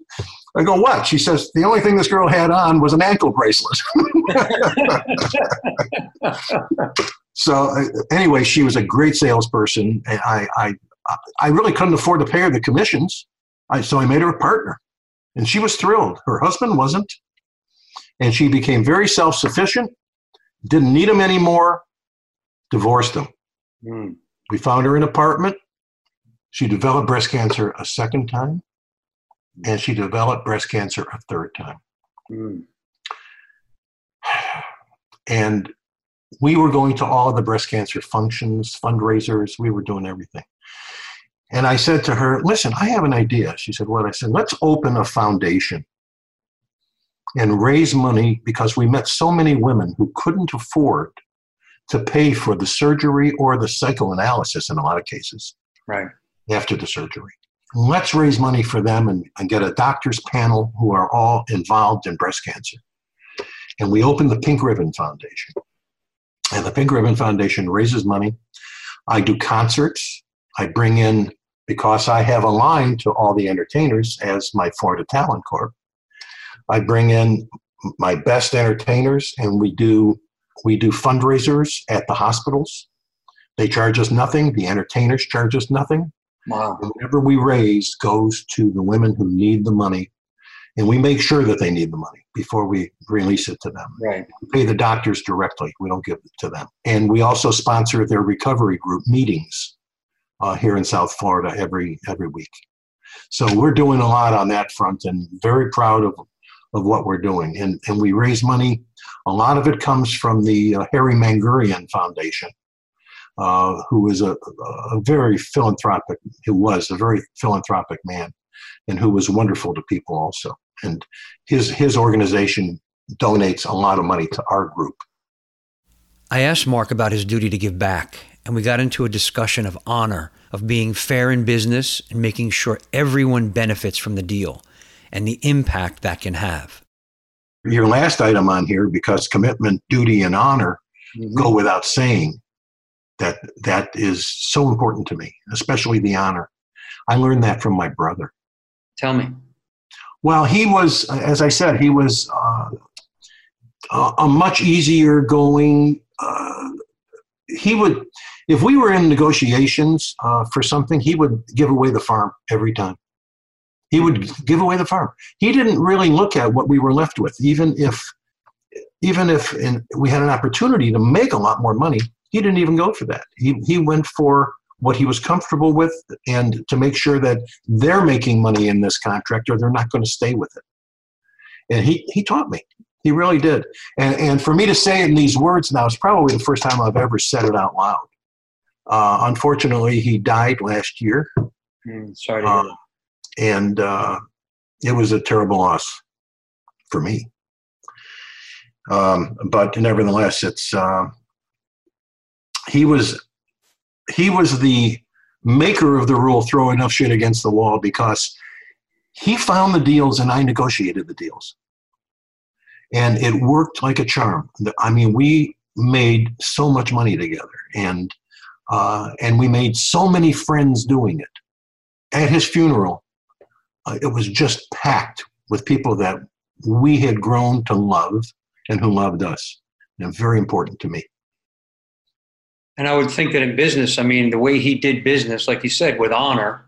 I go, what? She says, the only thing this girl had on was an ankle bracelet. so uh, anyway, she was a great salesperson. I, I, I really couldn't afford to pay her the commissions. I, so I made her a partner. And she was thrilled. Her husband wasn't. And she became very self sufficient, didn't need him anymore, divorced him. Mm. We found her in an apartment. She developed breast cancer a second time and she developed breast cancer a third time. Mm. And we were going to all of the breast cancer functions, fundraisers, we were doing everything. And I said to her, Listen, I have an idea. She said, What? I said, Let's open a foundation and raise money because we met so many women who couldn't afford to pay for the surgery or the psychoanalysis in a lot of cases. Right. After the surgery let's raise money for them and, and get a doctor's panel who are all involved in breast cancer. And we opened the Pink Ribbon Foundation. And the Pink Ribbon Foundation raises money. I do concerts. I bring in, because I have a line to all the entertainers as my Florida Talent Corp, I bring in my best entertainers and we do we do fundraisers at the hospitals. They charge us nothing. The entertainers charge us nothing. Wow. Whatever we raise goes to the women who need the money. And we make sure that they need the money before we release it to them. Right. We pay the doctors directly. We don't give it to them. And we also sponsor their recovery group meetings uh, here in South Florida every every week. So we're doing a lot on that front and very proud of, of what we're doing. And, and we raise money. A lot of it comes from the uh, Harry Mangurian Foundation, uh, who is a, a very philanthropic, who was a very philanthropic man and who was wonderful to people also. And his, his organization donates a lot of money to our group. I asked Mark about his duty to give back, and we got into a discussion of honor, of being fair in business and making sure everyone benefits from the deal and the impact that can have. Your last item on here, because commitment, duty, and honor mm-hmm. go without saying, that that is so important to me, especially the honor. I learned that from my brother. Tell me. Well, he was, as I said, he was uh, a much easier going. Uh, he would, if we were in negotiations uh, for something, he would give away the farm every time. He would give away the farm. He didn't really look at what we were left with, even if, even if in, we had an opportunity to make a lot more money. He didn't even go for that. He he went for what he was comfortable with and to make sure that they're making money in this contract or they're not going to stay with it. And he, he taught me. He really did. And, and for me to say it in these words now is probably the first time I've ever said it out loud. Uh, unfortunately, he died last year. Mm, sorry uh, And uh, it was a terrible loss for me. Um, but nevertheless, it's uh, he was he was the maker of the rule throw enough shit against the wall because he found the deals and I negotiated the deals. And it worked like a charm. I mean, we made so much money together and uh, and we made so many friends doing it. At his funeral, uh, it was just packed with people that we had grown to love and who loved us. And very important to me. And I would think that in business, I mean, the way he did business, like you said, with honor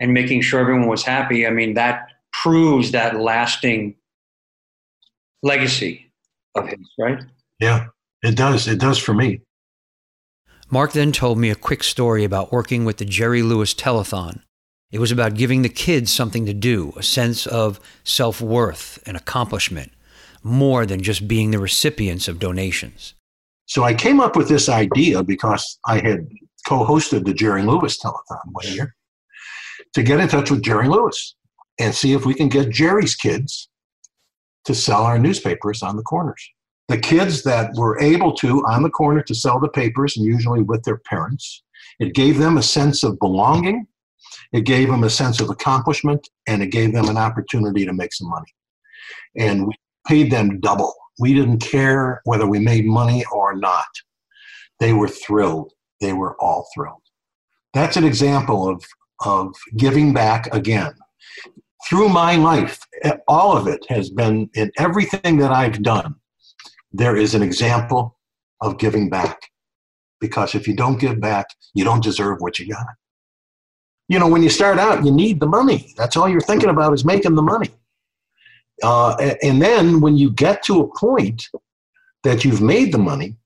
and making sure everyone was happy, I mean, that proves that lasting legacy of his, right? Yeah, it does. It does for me. Mark then told me a quick story about working with the Jerry Lewis Telethon. It was about giving the kids something to do, a sense of self worth and accomplishment, more than just being the recipients of donations. So I came up with this idea because I had co-hosted the Jerry Lewis telethon one year to get in touch with Jerry Lewis and see if we can get Jerry's kids to sell our newspapers on the corners. The kids that were able to on the corner to sell the papers and usually with their parents, it gave them a sense of belonging, it gave them a sense of accomplishment, and it gave them an opportunity to make some money. And we paid them double we didn't care whether we made money or not. They were thrilled. They were all thrilled. That's an example of, of giving back again. Through my life, all of it has been in everything that I've done, there is an example of giving back. Because if you don't give back, you don't deserve what you got. You know, when you start out, you need the money. That's all you're thinking about is making the money. Uh, and then when you get to a point that you've made the money,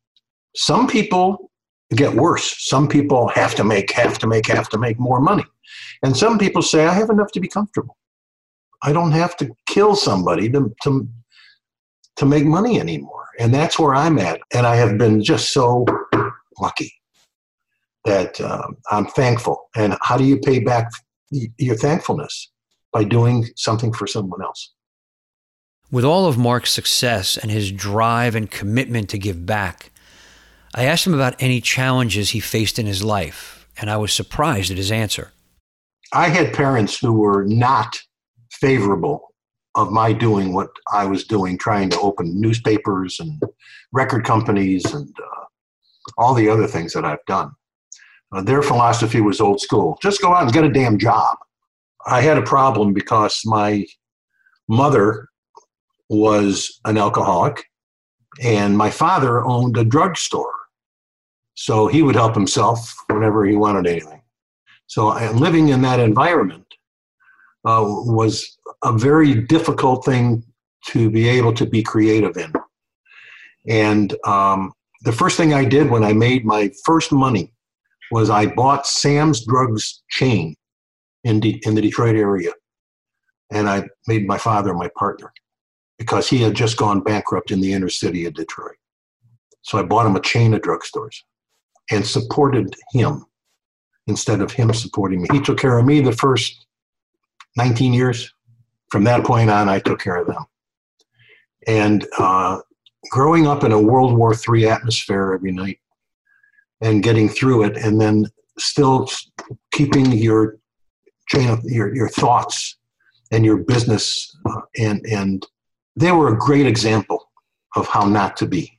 some people get worse. Some people have to make, have to make, have to make more money. And some people say, I have enough to be comfortable. I don't have to kill somebody to, to, to make money anymore. And that's where I'm at. And I have been just so lucky that um, I'm thankful. And how do you pay back your thankfulness? By doing something for someone else. With all of Mark's success and his drive and commitment to give back, I asked him about any challenges he faced in his life, and I was surprised at his answer. I had parents who were not favorable of my doing what I was doing, trying to open newspapers and record companies and uh, all the other things that I've done. Uh, their philosophy was old school just go out and get a damn job. I had a problem because my mother was an alcoholic And my father owned a drugstore. So he would help himself whenever he wanted anything. So living in that environment uh, was a very difficult thing to be able to be creative in. And um, the first thing I did when I made my first money was I bought Sam's Drugs chain in, De- in the Detroit area. And I made my father my partner because he had just gone bankrupt in the inner city of Detroit. So I bought him a chain of drugstores and supported him instead of him supporting me. He took care of me the first 19 years. From that point on, I took care of them. And uh, growing up in a World War III atmosphere every night and getting through it, and then still keeping your chain of your, your thoughts and your business, uh, and and they were a great example of how not to be.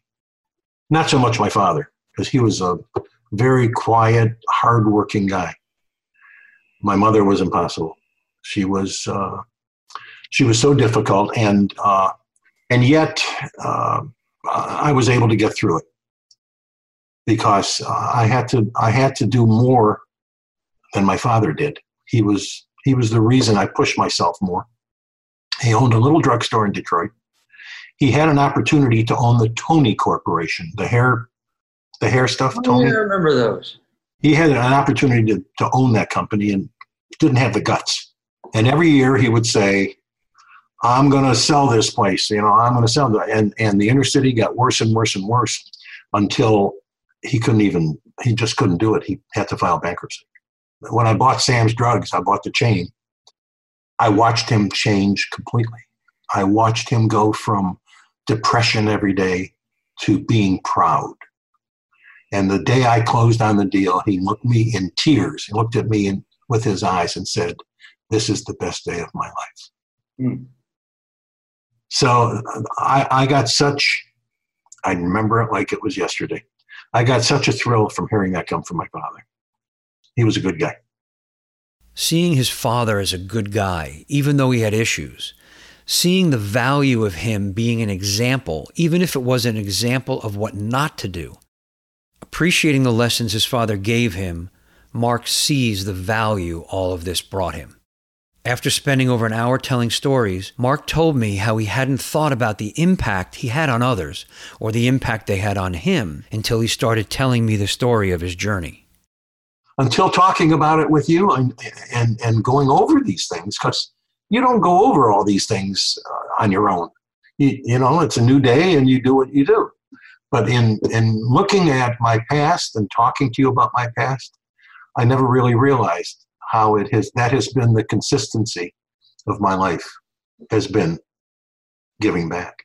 Not so much my father, because he was a very quiet, hardworking guy. My mother was impossible. She was uh, she was so difficult, and uh, and yet uh, I was able to get through it because I had to I had to do more than my father did. He was he was the reason I pushed myself more. He owned a little drugstore in Detroit. He had an opportunity to own the Toni Corporation, the hair the hair stuff. Oh, Toni. I remember those. He had an opportunity to, to own that company and didn't have the guts. And every year he would say, I'm going to sell this place. You know, I'm going to sell that. And, and the inner city got worse and worse and worse until he couldn't even, he just couldn't do it. He had to file bankruptcy. When I bought Sam's Drugs, I bought the chain. I watched him change completely. I watched him go from depression every day to being proud. And the day I closed on the deal, he looked me in tears. He looked at me in, with his eyes and said, This is the best day of my life. Mm. So I, I got such, I remember it like it was yesterday. I got such a thrill from hearing that come from my father. He was a good guy. Seeing his father as a good guy, even though he had issues, seeing the value of him being an example, even if it was an example of what not to do, appreciating the lessons his father gave him, Mark sees the value all of this brought him. After spending over an hour telling stories, Mark told me how he hadn't thought about the impact he had on others or the impact they had on him until he started telling me the story of his journey. Until talking about it with you and, and, and going over these things, because you don't go over all these things uh, on your own. You, you know, it's a new day and you do what you do. But in, in looking at my past and talking to you about my past, I never really realized how it has that has been the consistency of my life has been giving back.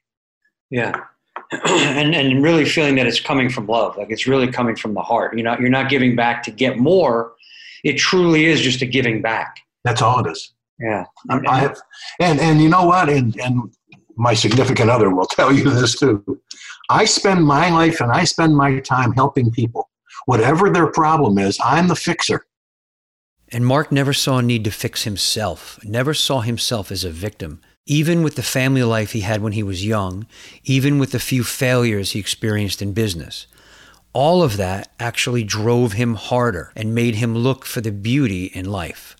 Yeah. And and really feeling that it's coming from love like it's really coming from the heart. You're not you're not giving back to get more. It truly is just a giving back. That's all it is. Yeah. And, I have, and and you know what? And and my significant other will tell you this too. I spend my life and i spend my time helping people. Whatever their problem is i'm the fixer and Mark never saw a need to fix himself, never saw himself as a victim. Even with the family life he had when he was young, even with the few failures he experienced in business, all of that actually drove him harder and made him look for the beauty in life.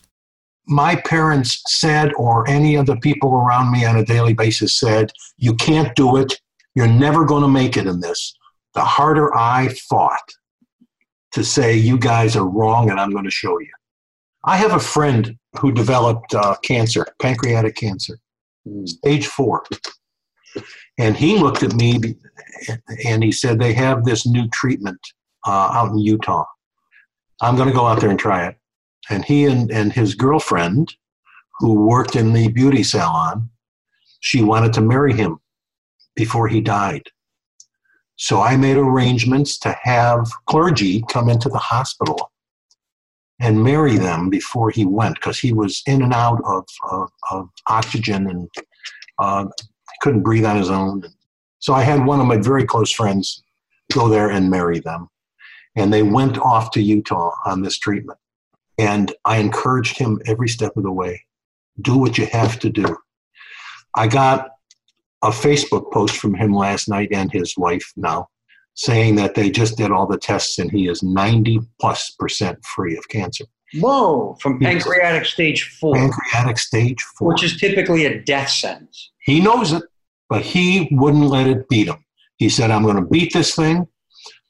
My parents said, or any of the people around me on a daily basis said, You can't do it. You're never going to make it in this. The harder I fought to say, You guys are wrong and I'm going to show you. I have a friend who developed uh, cancer, pancreatic cancer, stage four. And he looked at me and he said, They have this new treatment uh, out in Utah. I'm going to go out there and try it. And he and, and his girlfriend, who worked in the beauty salon, she wanted to marry him before he died. So I made arrangements to have clergy come into the hospital and marry them before he went because he was in and out of, of, of oxygen and uh, couldn't breathe on his own. So I had one of my very close friends go there and marry them. And they went off to Utah on this treatment. And I encouraged him every step of the way do what you have to do. I got a Facebook post from him last night and his wife now saying that they just did all the tests and he is 90 plus percent free of cancer. Whoa, from pancreatic stage four. Pancreatic stage four. Which is typically a death sentence. He knows it, but he wouldn't let it beat him. He said, I'm going to beat this thing.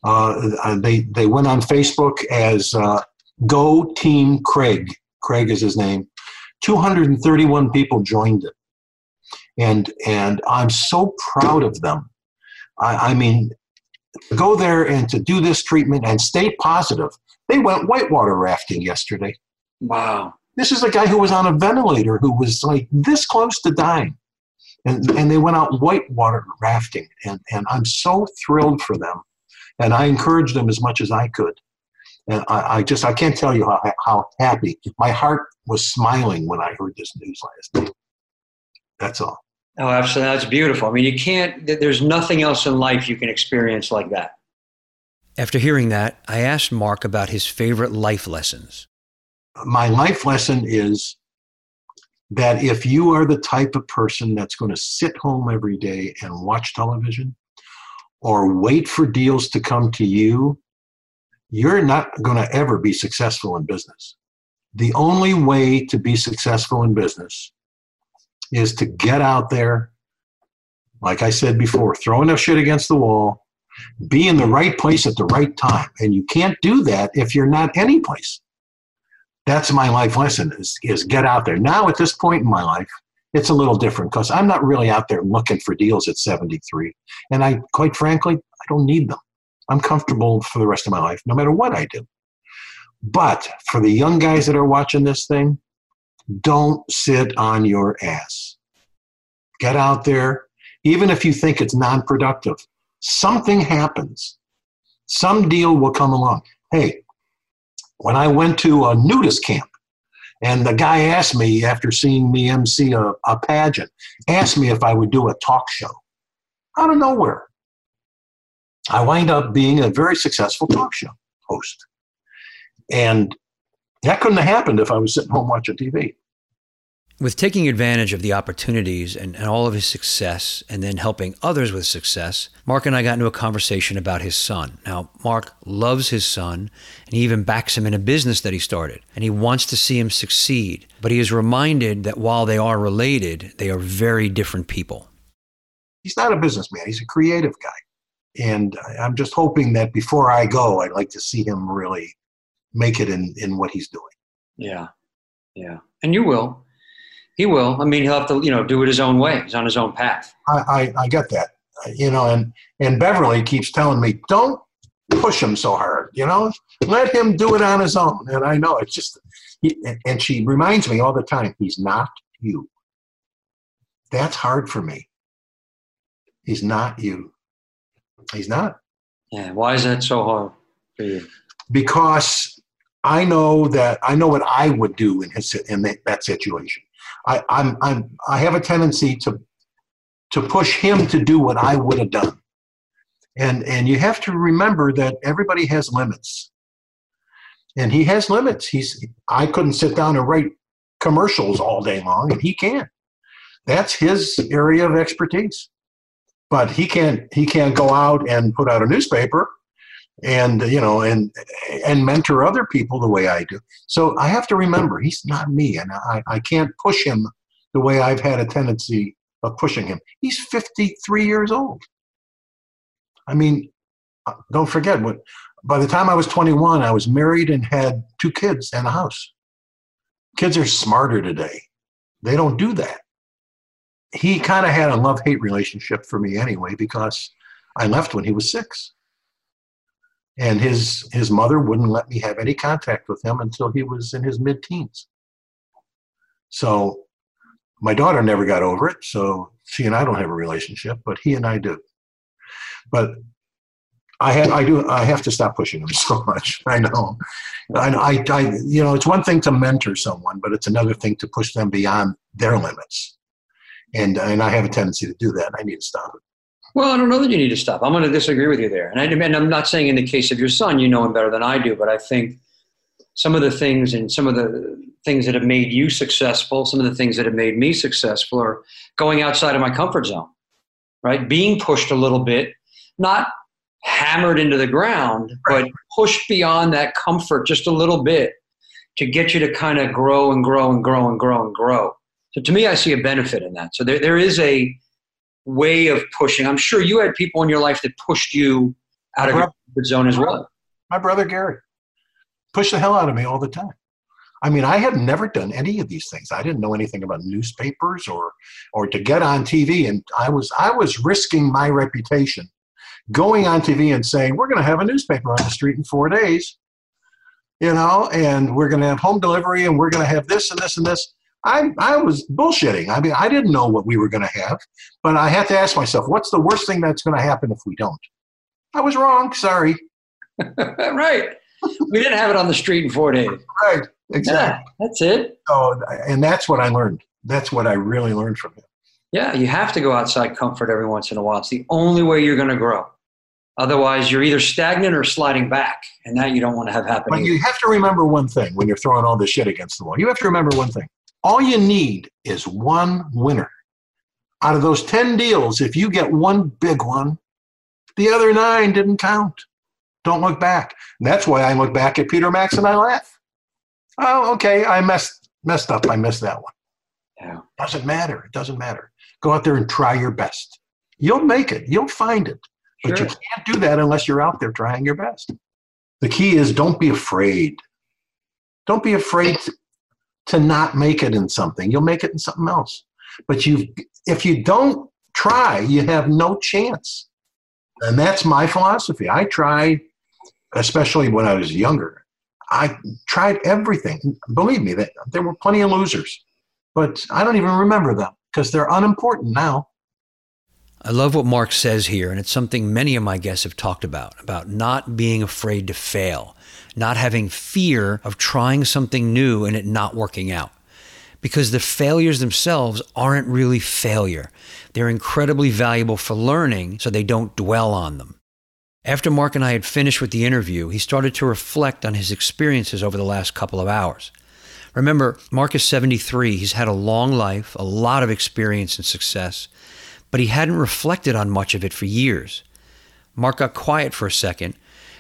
Uh, they, they went on Facebook as uh, Go Team Craig. Craig is his name. 231 people joined it. And, and I'm so proud of them. I, I mean, go there and to do this treatment and stay positive. They went whitewater rafting yesterday. Wow. This is a guy who was on a ventilator who was like this close to dying. And, and they went out whitewater rafting. And, and I'm so thrilled for them. And I encouraged them as much as I could. And I, I just, I can't tell you how, how happy. My heart was smiling when I heard this news last night. That's all. Oh, absolutely. That's beautiful. I mean, you can't, there's nothing else in life you can experience like that. After hearing that, I asked Mark about his favorite life lessons. My life lesson is that if you are the type of person that's going to sit home every day and watch television or wait for deals to come to you, you're not going to ever be successful in business. The only way to be successful in business is to get out there, like I said before, throw enough shit against the wall, be in the right place at the right time. And you can't do that if you're not any place. That's my life lesson is, is get out there. Now at this point in my life, it's a little different because I'm not really out there looking for deals at 73. And I quite frankly, I don't need them. I'm comfortable for the rest of my life, no matter what I do. But for the young guys that are watching this thing, don't sit on your ass. Get out there, even if you think it's non productive. Something happens. Some deal will come along. Hey, when I went to a nudist camp, and the guy asked me after seeing me MC a, a pageant, asked me if I would do a talk show out of nowhere. I wind up being a very successful talk show host. And that couldn't have happened if I was sitting home watching TV. With taking advantage of the opportunities and, and all of his success and then helping others with success, Mark and I got into a conversation about his son. Now, Mark loves his son and he even backs him in a business that he started and he wants to see him succeed. But he is reminded that while they are related, they are very different people. He's not a businessman, he's a creative guy. And I'm just hoping that before I go, I'd like to see him really make it in, in what he's doing. Yeah. Yeah. And you will. He will. I mean, he'll have to, you know, do it his own way. He's on his own path. I, I, I get that. You know, and, and Beverly keeps telling me, don't push him so hard, you know, let him do it on his own. And I know it's just, he, and she reminds me all the time, he's not you. That's hard for me. He's not you. He's not. Yeah. Why is that so hard for you? Because I know that I know what I would do in his in that, situation. I, I'm I'm I have a tendency to to push him to do what I would have done, and and you have to remember that everybody has limits, and he has limits. He's I couldn't sit down and write commercials all day long, and he can. That's his area of expertise, but he can't he can't go out and put out a newspaper and you know and and mentor other people the way i do. So i have to remember he's not me and i, I can't push him the way i've had a tendency of pushing him. He's 53 years old. I mean uh, don't forget what by the time i was 21 i was married and had two kids and a house. Kids are smarter today. They don't do that. He kind of had a love hate relationship for me anyway because i left when he was six and his his mother wouldn't let me have any contact with him until he was in his mid-teens. So my daughter never got over it so she and i don't have a relationship but he and i do. But i have i do i have to stop pushing him so much i know. I, I, I you know it's one thing to mentor someone but it's another thing to push them beyond their limits. And and i have a tendency to do that i need to stop it well, I don't know that you need to stop. I'm going to disagree with you there. And, I, and I'm not saying in the case of your son, you know him better than I do, but I think some of the things and some of the things that have made you successful, some of the things that have made me successful are going outside of my comfort zone. right? Being pushed a little bit, not hammered into the ground, but pushed beyond that comfort just a little bit to get you to kind of grow and grow and grow and grow and grow. So to me, I see a benefit in that. So there, there is a way of pushing. I'm sure you had people in your life that pushed you out of your comfort zone as well. My brother Gary pushed the hell out of me all the time. I mean, I had never done any of these things. I didn't know anything about newspapers or or to get on TV, and I was I was risking my reputation going on TV and saying we're going to have a newspaper on the street in four days, you know, and we're going to have home delivery, and we're going to have this and this and this. I I was bullshitting. I mean, I didn't know what we were going to have, but I had to ask myself, what's the worst thing that's going to happen if we don't? I was wrong. Sorry. right. We didn't have it on the street in four days. Right. Exactly. Yeah, that's it. So, and that's what I learned. That's what I really learned from him. Yeah, you have to go outside comfort every once in a while. It's the only way you're going to grow. Otherwise, you're either stagnant or sliding back, and that you don't want to have happen. But you have to remember one thing when you're throwing all this shit against the wall. You have to remember one thing. All you need is one winner. Out of those 10 deals, if you get one big one, the other nine didn't count. Don't look back. And that's why I look back at Peter Max and I laugh oh, okay, I messed messed up. I missed that one. Yeah. Doesn't matter. It doesn't matter. Go out there and try your best. You'll make it. You'll find it. But sure. you can't do that unless you're out there trying your best. The key is don't be afraid. Don't be afraid to, not make it in something. You'll make it in something else. But you if you don't try, you have no chance. And that's my philosophy. I tried, especially when I was younger. I tried everything. Believe me, that there were plenty of losers, but I don't even remember them because they're unimportant now. I love what Mark says here, and it's something many of my guests have talked about about not being afraid to fail, not having fear of trying something new and it not working out. Because the failures themselves aren't really failure. They're incredibly valuable for learning, so they don't dwell on them. After Mark and I had finished with the interview, he started to reflect on his experiences over the last couple of hours. Remember, Mark is 73. He's had a long life, a lot of experience and success, but he hadn't reflected on much of it for years. Mark got quiet for a second.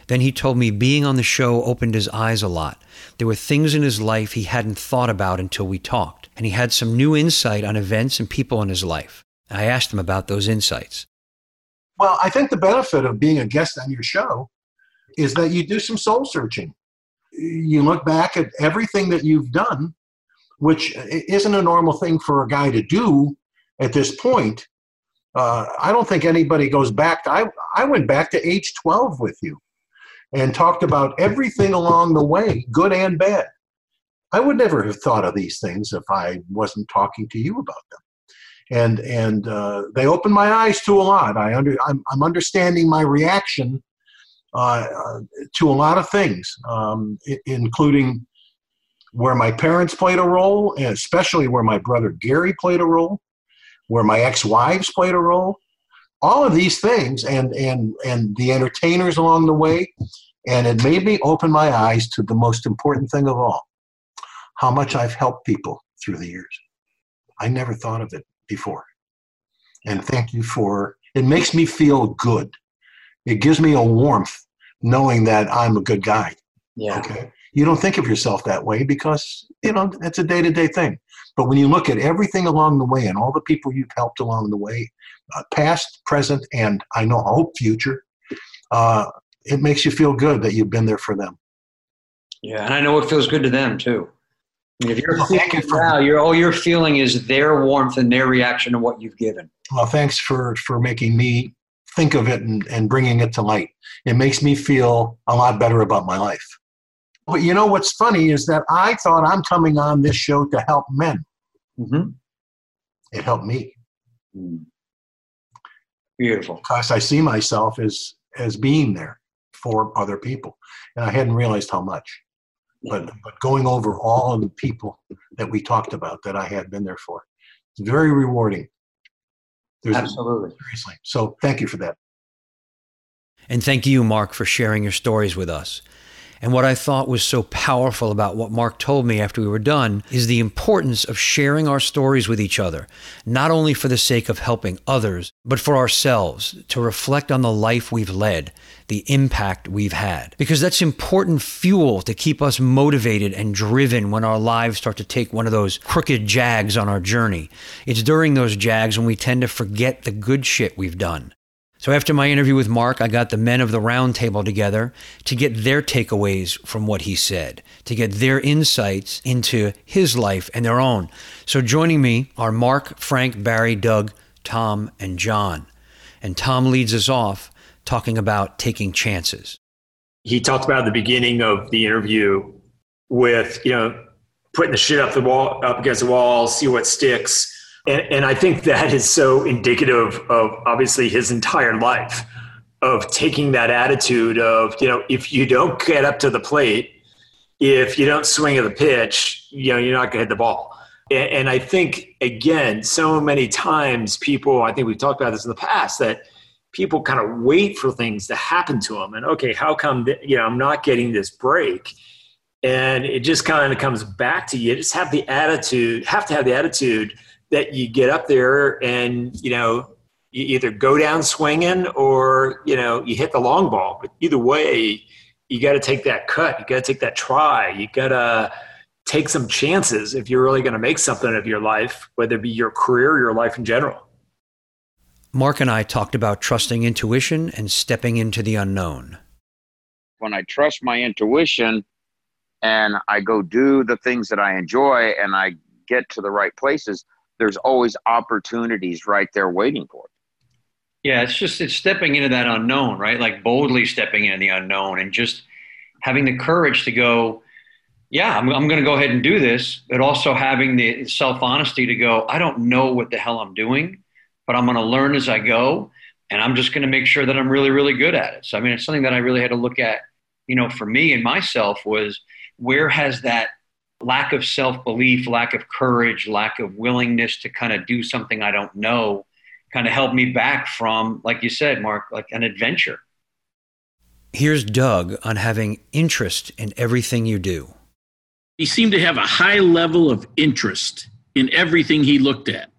Then he told me being on the show opened his eyes a lot. There were things in his life he hadn't thought about until we talked, and he had some new insight on events and people in his life. I asked him about those insights. Well, I think the benefit of being a guest on your show is that you do some soul searching. You look back at everything that you've done, which isn't a normal thing for a guy to do at this point. Uh, I don't think anybody goes back. To, I, I went back to age 12 with you and talked about everything along the way, good and bad. I would never have thought of these things if I wasn't talking to you about them and and uh, they opened my eyes to a lot. I under I'm, I'm understanding my reaction uh, to a lot of things, um, including where my parents played a role, and especially where my brother Gary played a role, where my ex-wives played a role. All of these things, and and and the entertainers along the way, and it made me open my eyes to the most important thing of all: how much I've helped people through the years. I never thought of it before. And thank you for it makes me feel good. It gives me a warmth knowing that I'm a good guy. Yeah. Okay. You don't think of yourself that way because, you know, it's a day to day thing. But when you look at everything along the way and all the people you've helped along the way, uh, past, present, and I know hope future, uh, it makes you feel good that you've been there for them. Yeah, and I know it feels good to them too. If you're well, feeling you now, you're, all you're feeling is their warmth and their reaction to what you've given. Well, thanks for, for making me think of it and, and bringing it to light. It makes me feel a lot better about my life. But you know what's funny is that I thought I'm coming on this show to help men. Mm-hmm. It helped me. Mm. Beautiful. Because I see myself as as being there for other people, and I hadn't realized how much but, but going over all of the people that we talked about that I had been there for. It's very rewarding. There's Absolutely. A, seriously. So thank you for that. And thank you, Mark, for sharing your stories with us. And what I thought was so powerful about what Mark told me after we were done is the importance of sharing our stories with each other, not only for the sake of helping others, but for ourselves to reflect on the life we've led, the impact we've had. Because that's important fuel to keep us motivated and driven when our lives start to take one of those crooked jags on our journey. It's during those jags when we tend to forget the good shit we've done. So after my interview with Mark, I got the men of the round table together to get their takeaways from what he said, to get their insights into his life and their own. So joining me are Mark, Frank, Barry, Doug, Tom, and John. And Tom leads us off talking about taking chances. He talked about the beginning of the interview with, you know, putting the shit up the wall up against the wall, see what sticks and, and I think that is so indicative of obviously his entire life of taking that attitude of, you know, if you don't get up to the plate, if you don't swing at the pitch, you know, you're not going to hit the ball. And, and I think, again, so many times people, I think we've talked about this in the past, that people kind of wait for things to happen to them. And okay, how come, you know, I'm not getting this break? And it just kind of comes back to you. Just have the attitude, have to have the attitude that you get up there and you know you either go down swinging or you know you hit the long ball. But either way you got to take that cut. You got to take that try. You got to take some chances if you're really going to make something of your life whether it be your career or your life in general. Mark and i talked about trusting intuition and stepping into the unknown. When i trust my intuition and i go do the things that i enjoy and i get to the right places there's always opportunities right there waiting for you. Yeah, it's just it's stepping into that unknown, right? Like boldly stepping into the unknown and just having the courage to go, yeah, I'm, I'm going to go ahead and do this, but also having the self honesty to go, I don't know what the hell I'm doing, but I'm going to learn as I go, and I'm just going to make sure that I'm really, really good at it. So, I mean, it's something that I really had to look at, you know, for me and myself was where has that lack of self belief, lack of courage, lack of willingness to kind of do something I don't know kind of held me back from, like you said, Mark, like an adventure. Here's Doug on having interest in everything you do. He seemed to have a high level of interest in everything he looked at.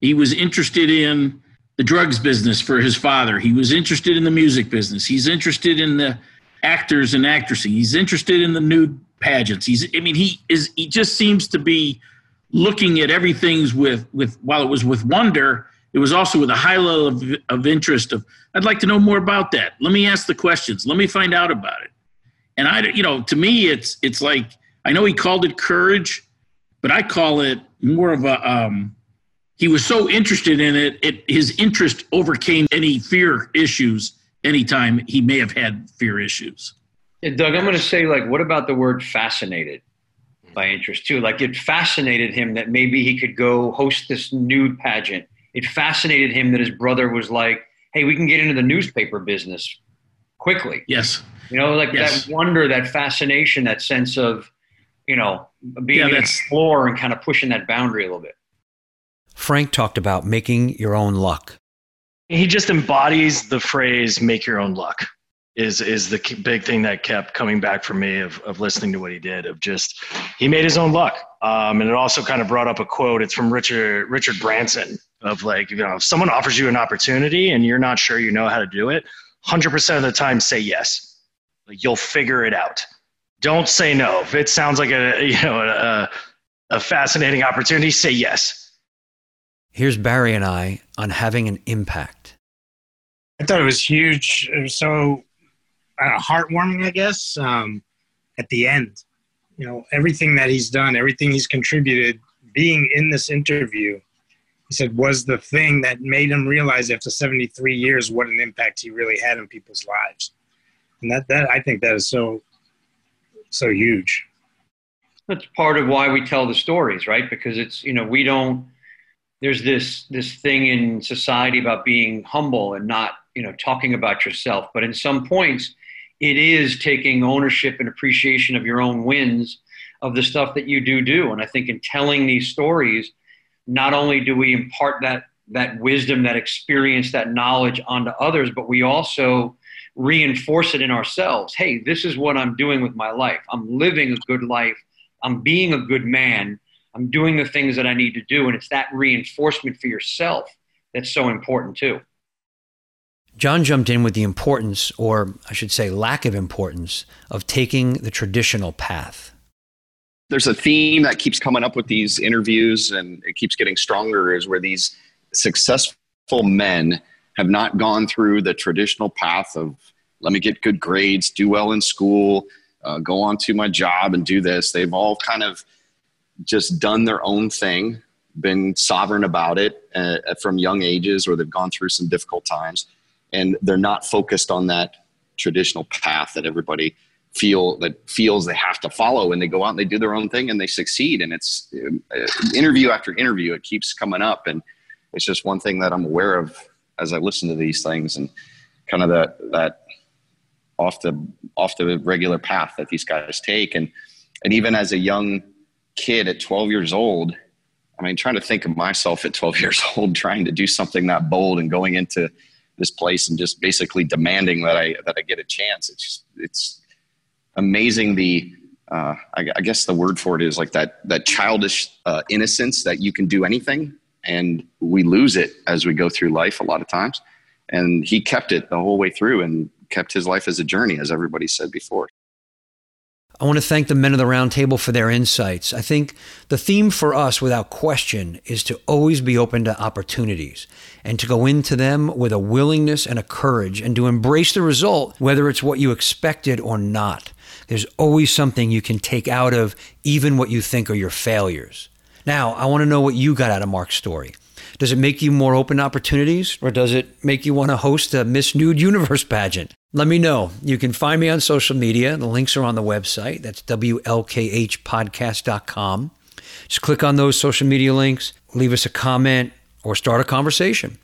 He was interested in the drugs business for his father. He was interested in the music business. He's interested in the actors and actresses. He's interested in the nude pageants. He's I mean he is he just seems to be looking at everything's with with while it was with wonder, it was also with a high level of, of interest of I'd like to know more about that. Let me ask the questions. Let me find out about it. And I you know, to me it's it's like I know he called it courage, but I call it more of a um he was so interested in it, it his interest overcame any fear issues anytime he may have had fear issues. Yeah, Doug, I'm going to say, like, what about the word fascinated by interest, too? Like, it fascinated him that maybe he could go host this nude pageant. It fascinated him that his brother was like, hey, we can get into the newspaper business quickly. Yes. You know, like yes. that wonder, that fascination, that sense of, you know, being yeah, able to and kind of pushing that boundary a little bit. Frank talked about making your own luck. He just embodies the phrase "make your own luck." Is is the big thing that kept coming back for me of, of listening to what he did of just he made his own luck. Um, and it also kind of brought up a quote it's from richard richard branson of like you know if someone offers you an opportunity and you're not sure you know how to do it 100% of the time say yes. Like you'll figure it out. Don't say no. If it sounds like a you know a, a fascinating opportunity say yes. Here's barry and i on having an impact. I thought it was huge. It was so uh, heartwarming, I guess, um, at the end. You know, everything that he's done, everything he's contributed, being in this interview, he said was the thing that made him realize after 73 years what an impact he really had in people's lives. And that, that I think that is so, so huge. That's part of why we tell the stories, right? Because it's, you know, we don't, there's this, this thing in society about being humble and not, you know, talking about yourself. But in some points, it is taking ownership and appreciation of your own wins of the stuff that you do do. And I think in telling these stories, not only do we impart that that wisdom, that experience, that knowledge onto others, but we also reinforce it in ourselves. Hey, this is what I'm doing with my life. I'm living a good life. I'm being a good man. I'm doing the things that I need to do. And it's that reinforcement for yourself that's so important too. John jumped in with the importance, or I should say, lack of importance, of taking the traditional path. There's a theme that keeps coming up with these interviews, and it keeps getting stronger is where these successful men have not gone through the traditional path of let me get good grades, do well in school, uh, go on to my job and do this. They've all kind of just done their own thing, been sovereign about it uh, from young ages, or they've gone through some difficult times and they're not focused on that traditional path that everybody feel that feels they have to follow. And they go out and they do their own thing and they succeed. And it's uh, interview after interview it keeps coming up. And it's just one thing that i'm aware of as i listen to these things and kind of that that off the off the regular path that these guys take. And and even as a young kid at 12 years old i mean trying to think of myself at 12 years old trying to do something that bold and going into this place and just basically demanding that I that I get a chance. It's just, it's amazing the uh, I, I, guess the word for it is like that that childish uh, innocence that you can do anything, and we lose it as we go through life a lot of times. And he kept it the whole way through and kept his life as a journey, as everybody said before. I want to thank the men of the round table for their insights. I think the theme for us, without question, is to always be open to opportunities and to go into them with a willingness and a courage and to embrace the result, whether it's what you expected or not. There's always something you can take out of even what you think are your failures. Now, I want to know what you got out of Mark's story. Does it make you more open to opportunities or does it make you want to host a Miss Nude Universe pageant? Let me know. You can find me on social media. The links are on the website. That's WLKHpodcast.com. Just click on those social media links, leave us a comment, or start a conversation.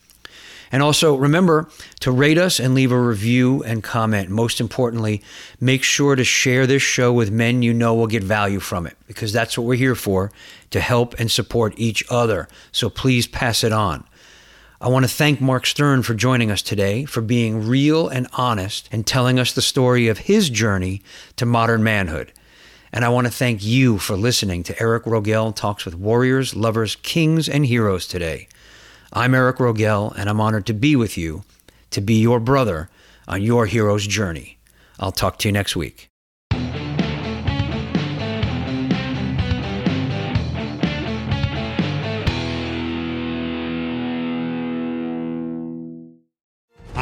And also remember to rate us and leave a review and comment. Most importantly, make sure to share this show with men you know will get value from it because that's what we're here for to help and support each other. So please pass it on. I want to thank Mark Stern for joining us today, for being real and honest and telling us the story of his journey to modern manhood. And I want to thank you for listening to Eric Rogell Talks with Warriors, Lovers, Kings, and Heroes today. I'm Eric Rogell, and I'm honored to be with you, to be your brother on your hero's journey. I'll talk to you next week.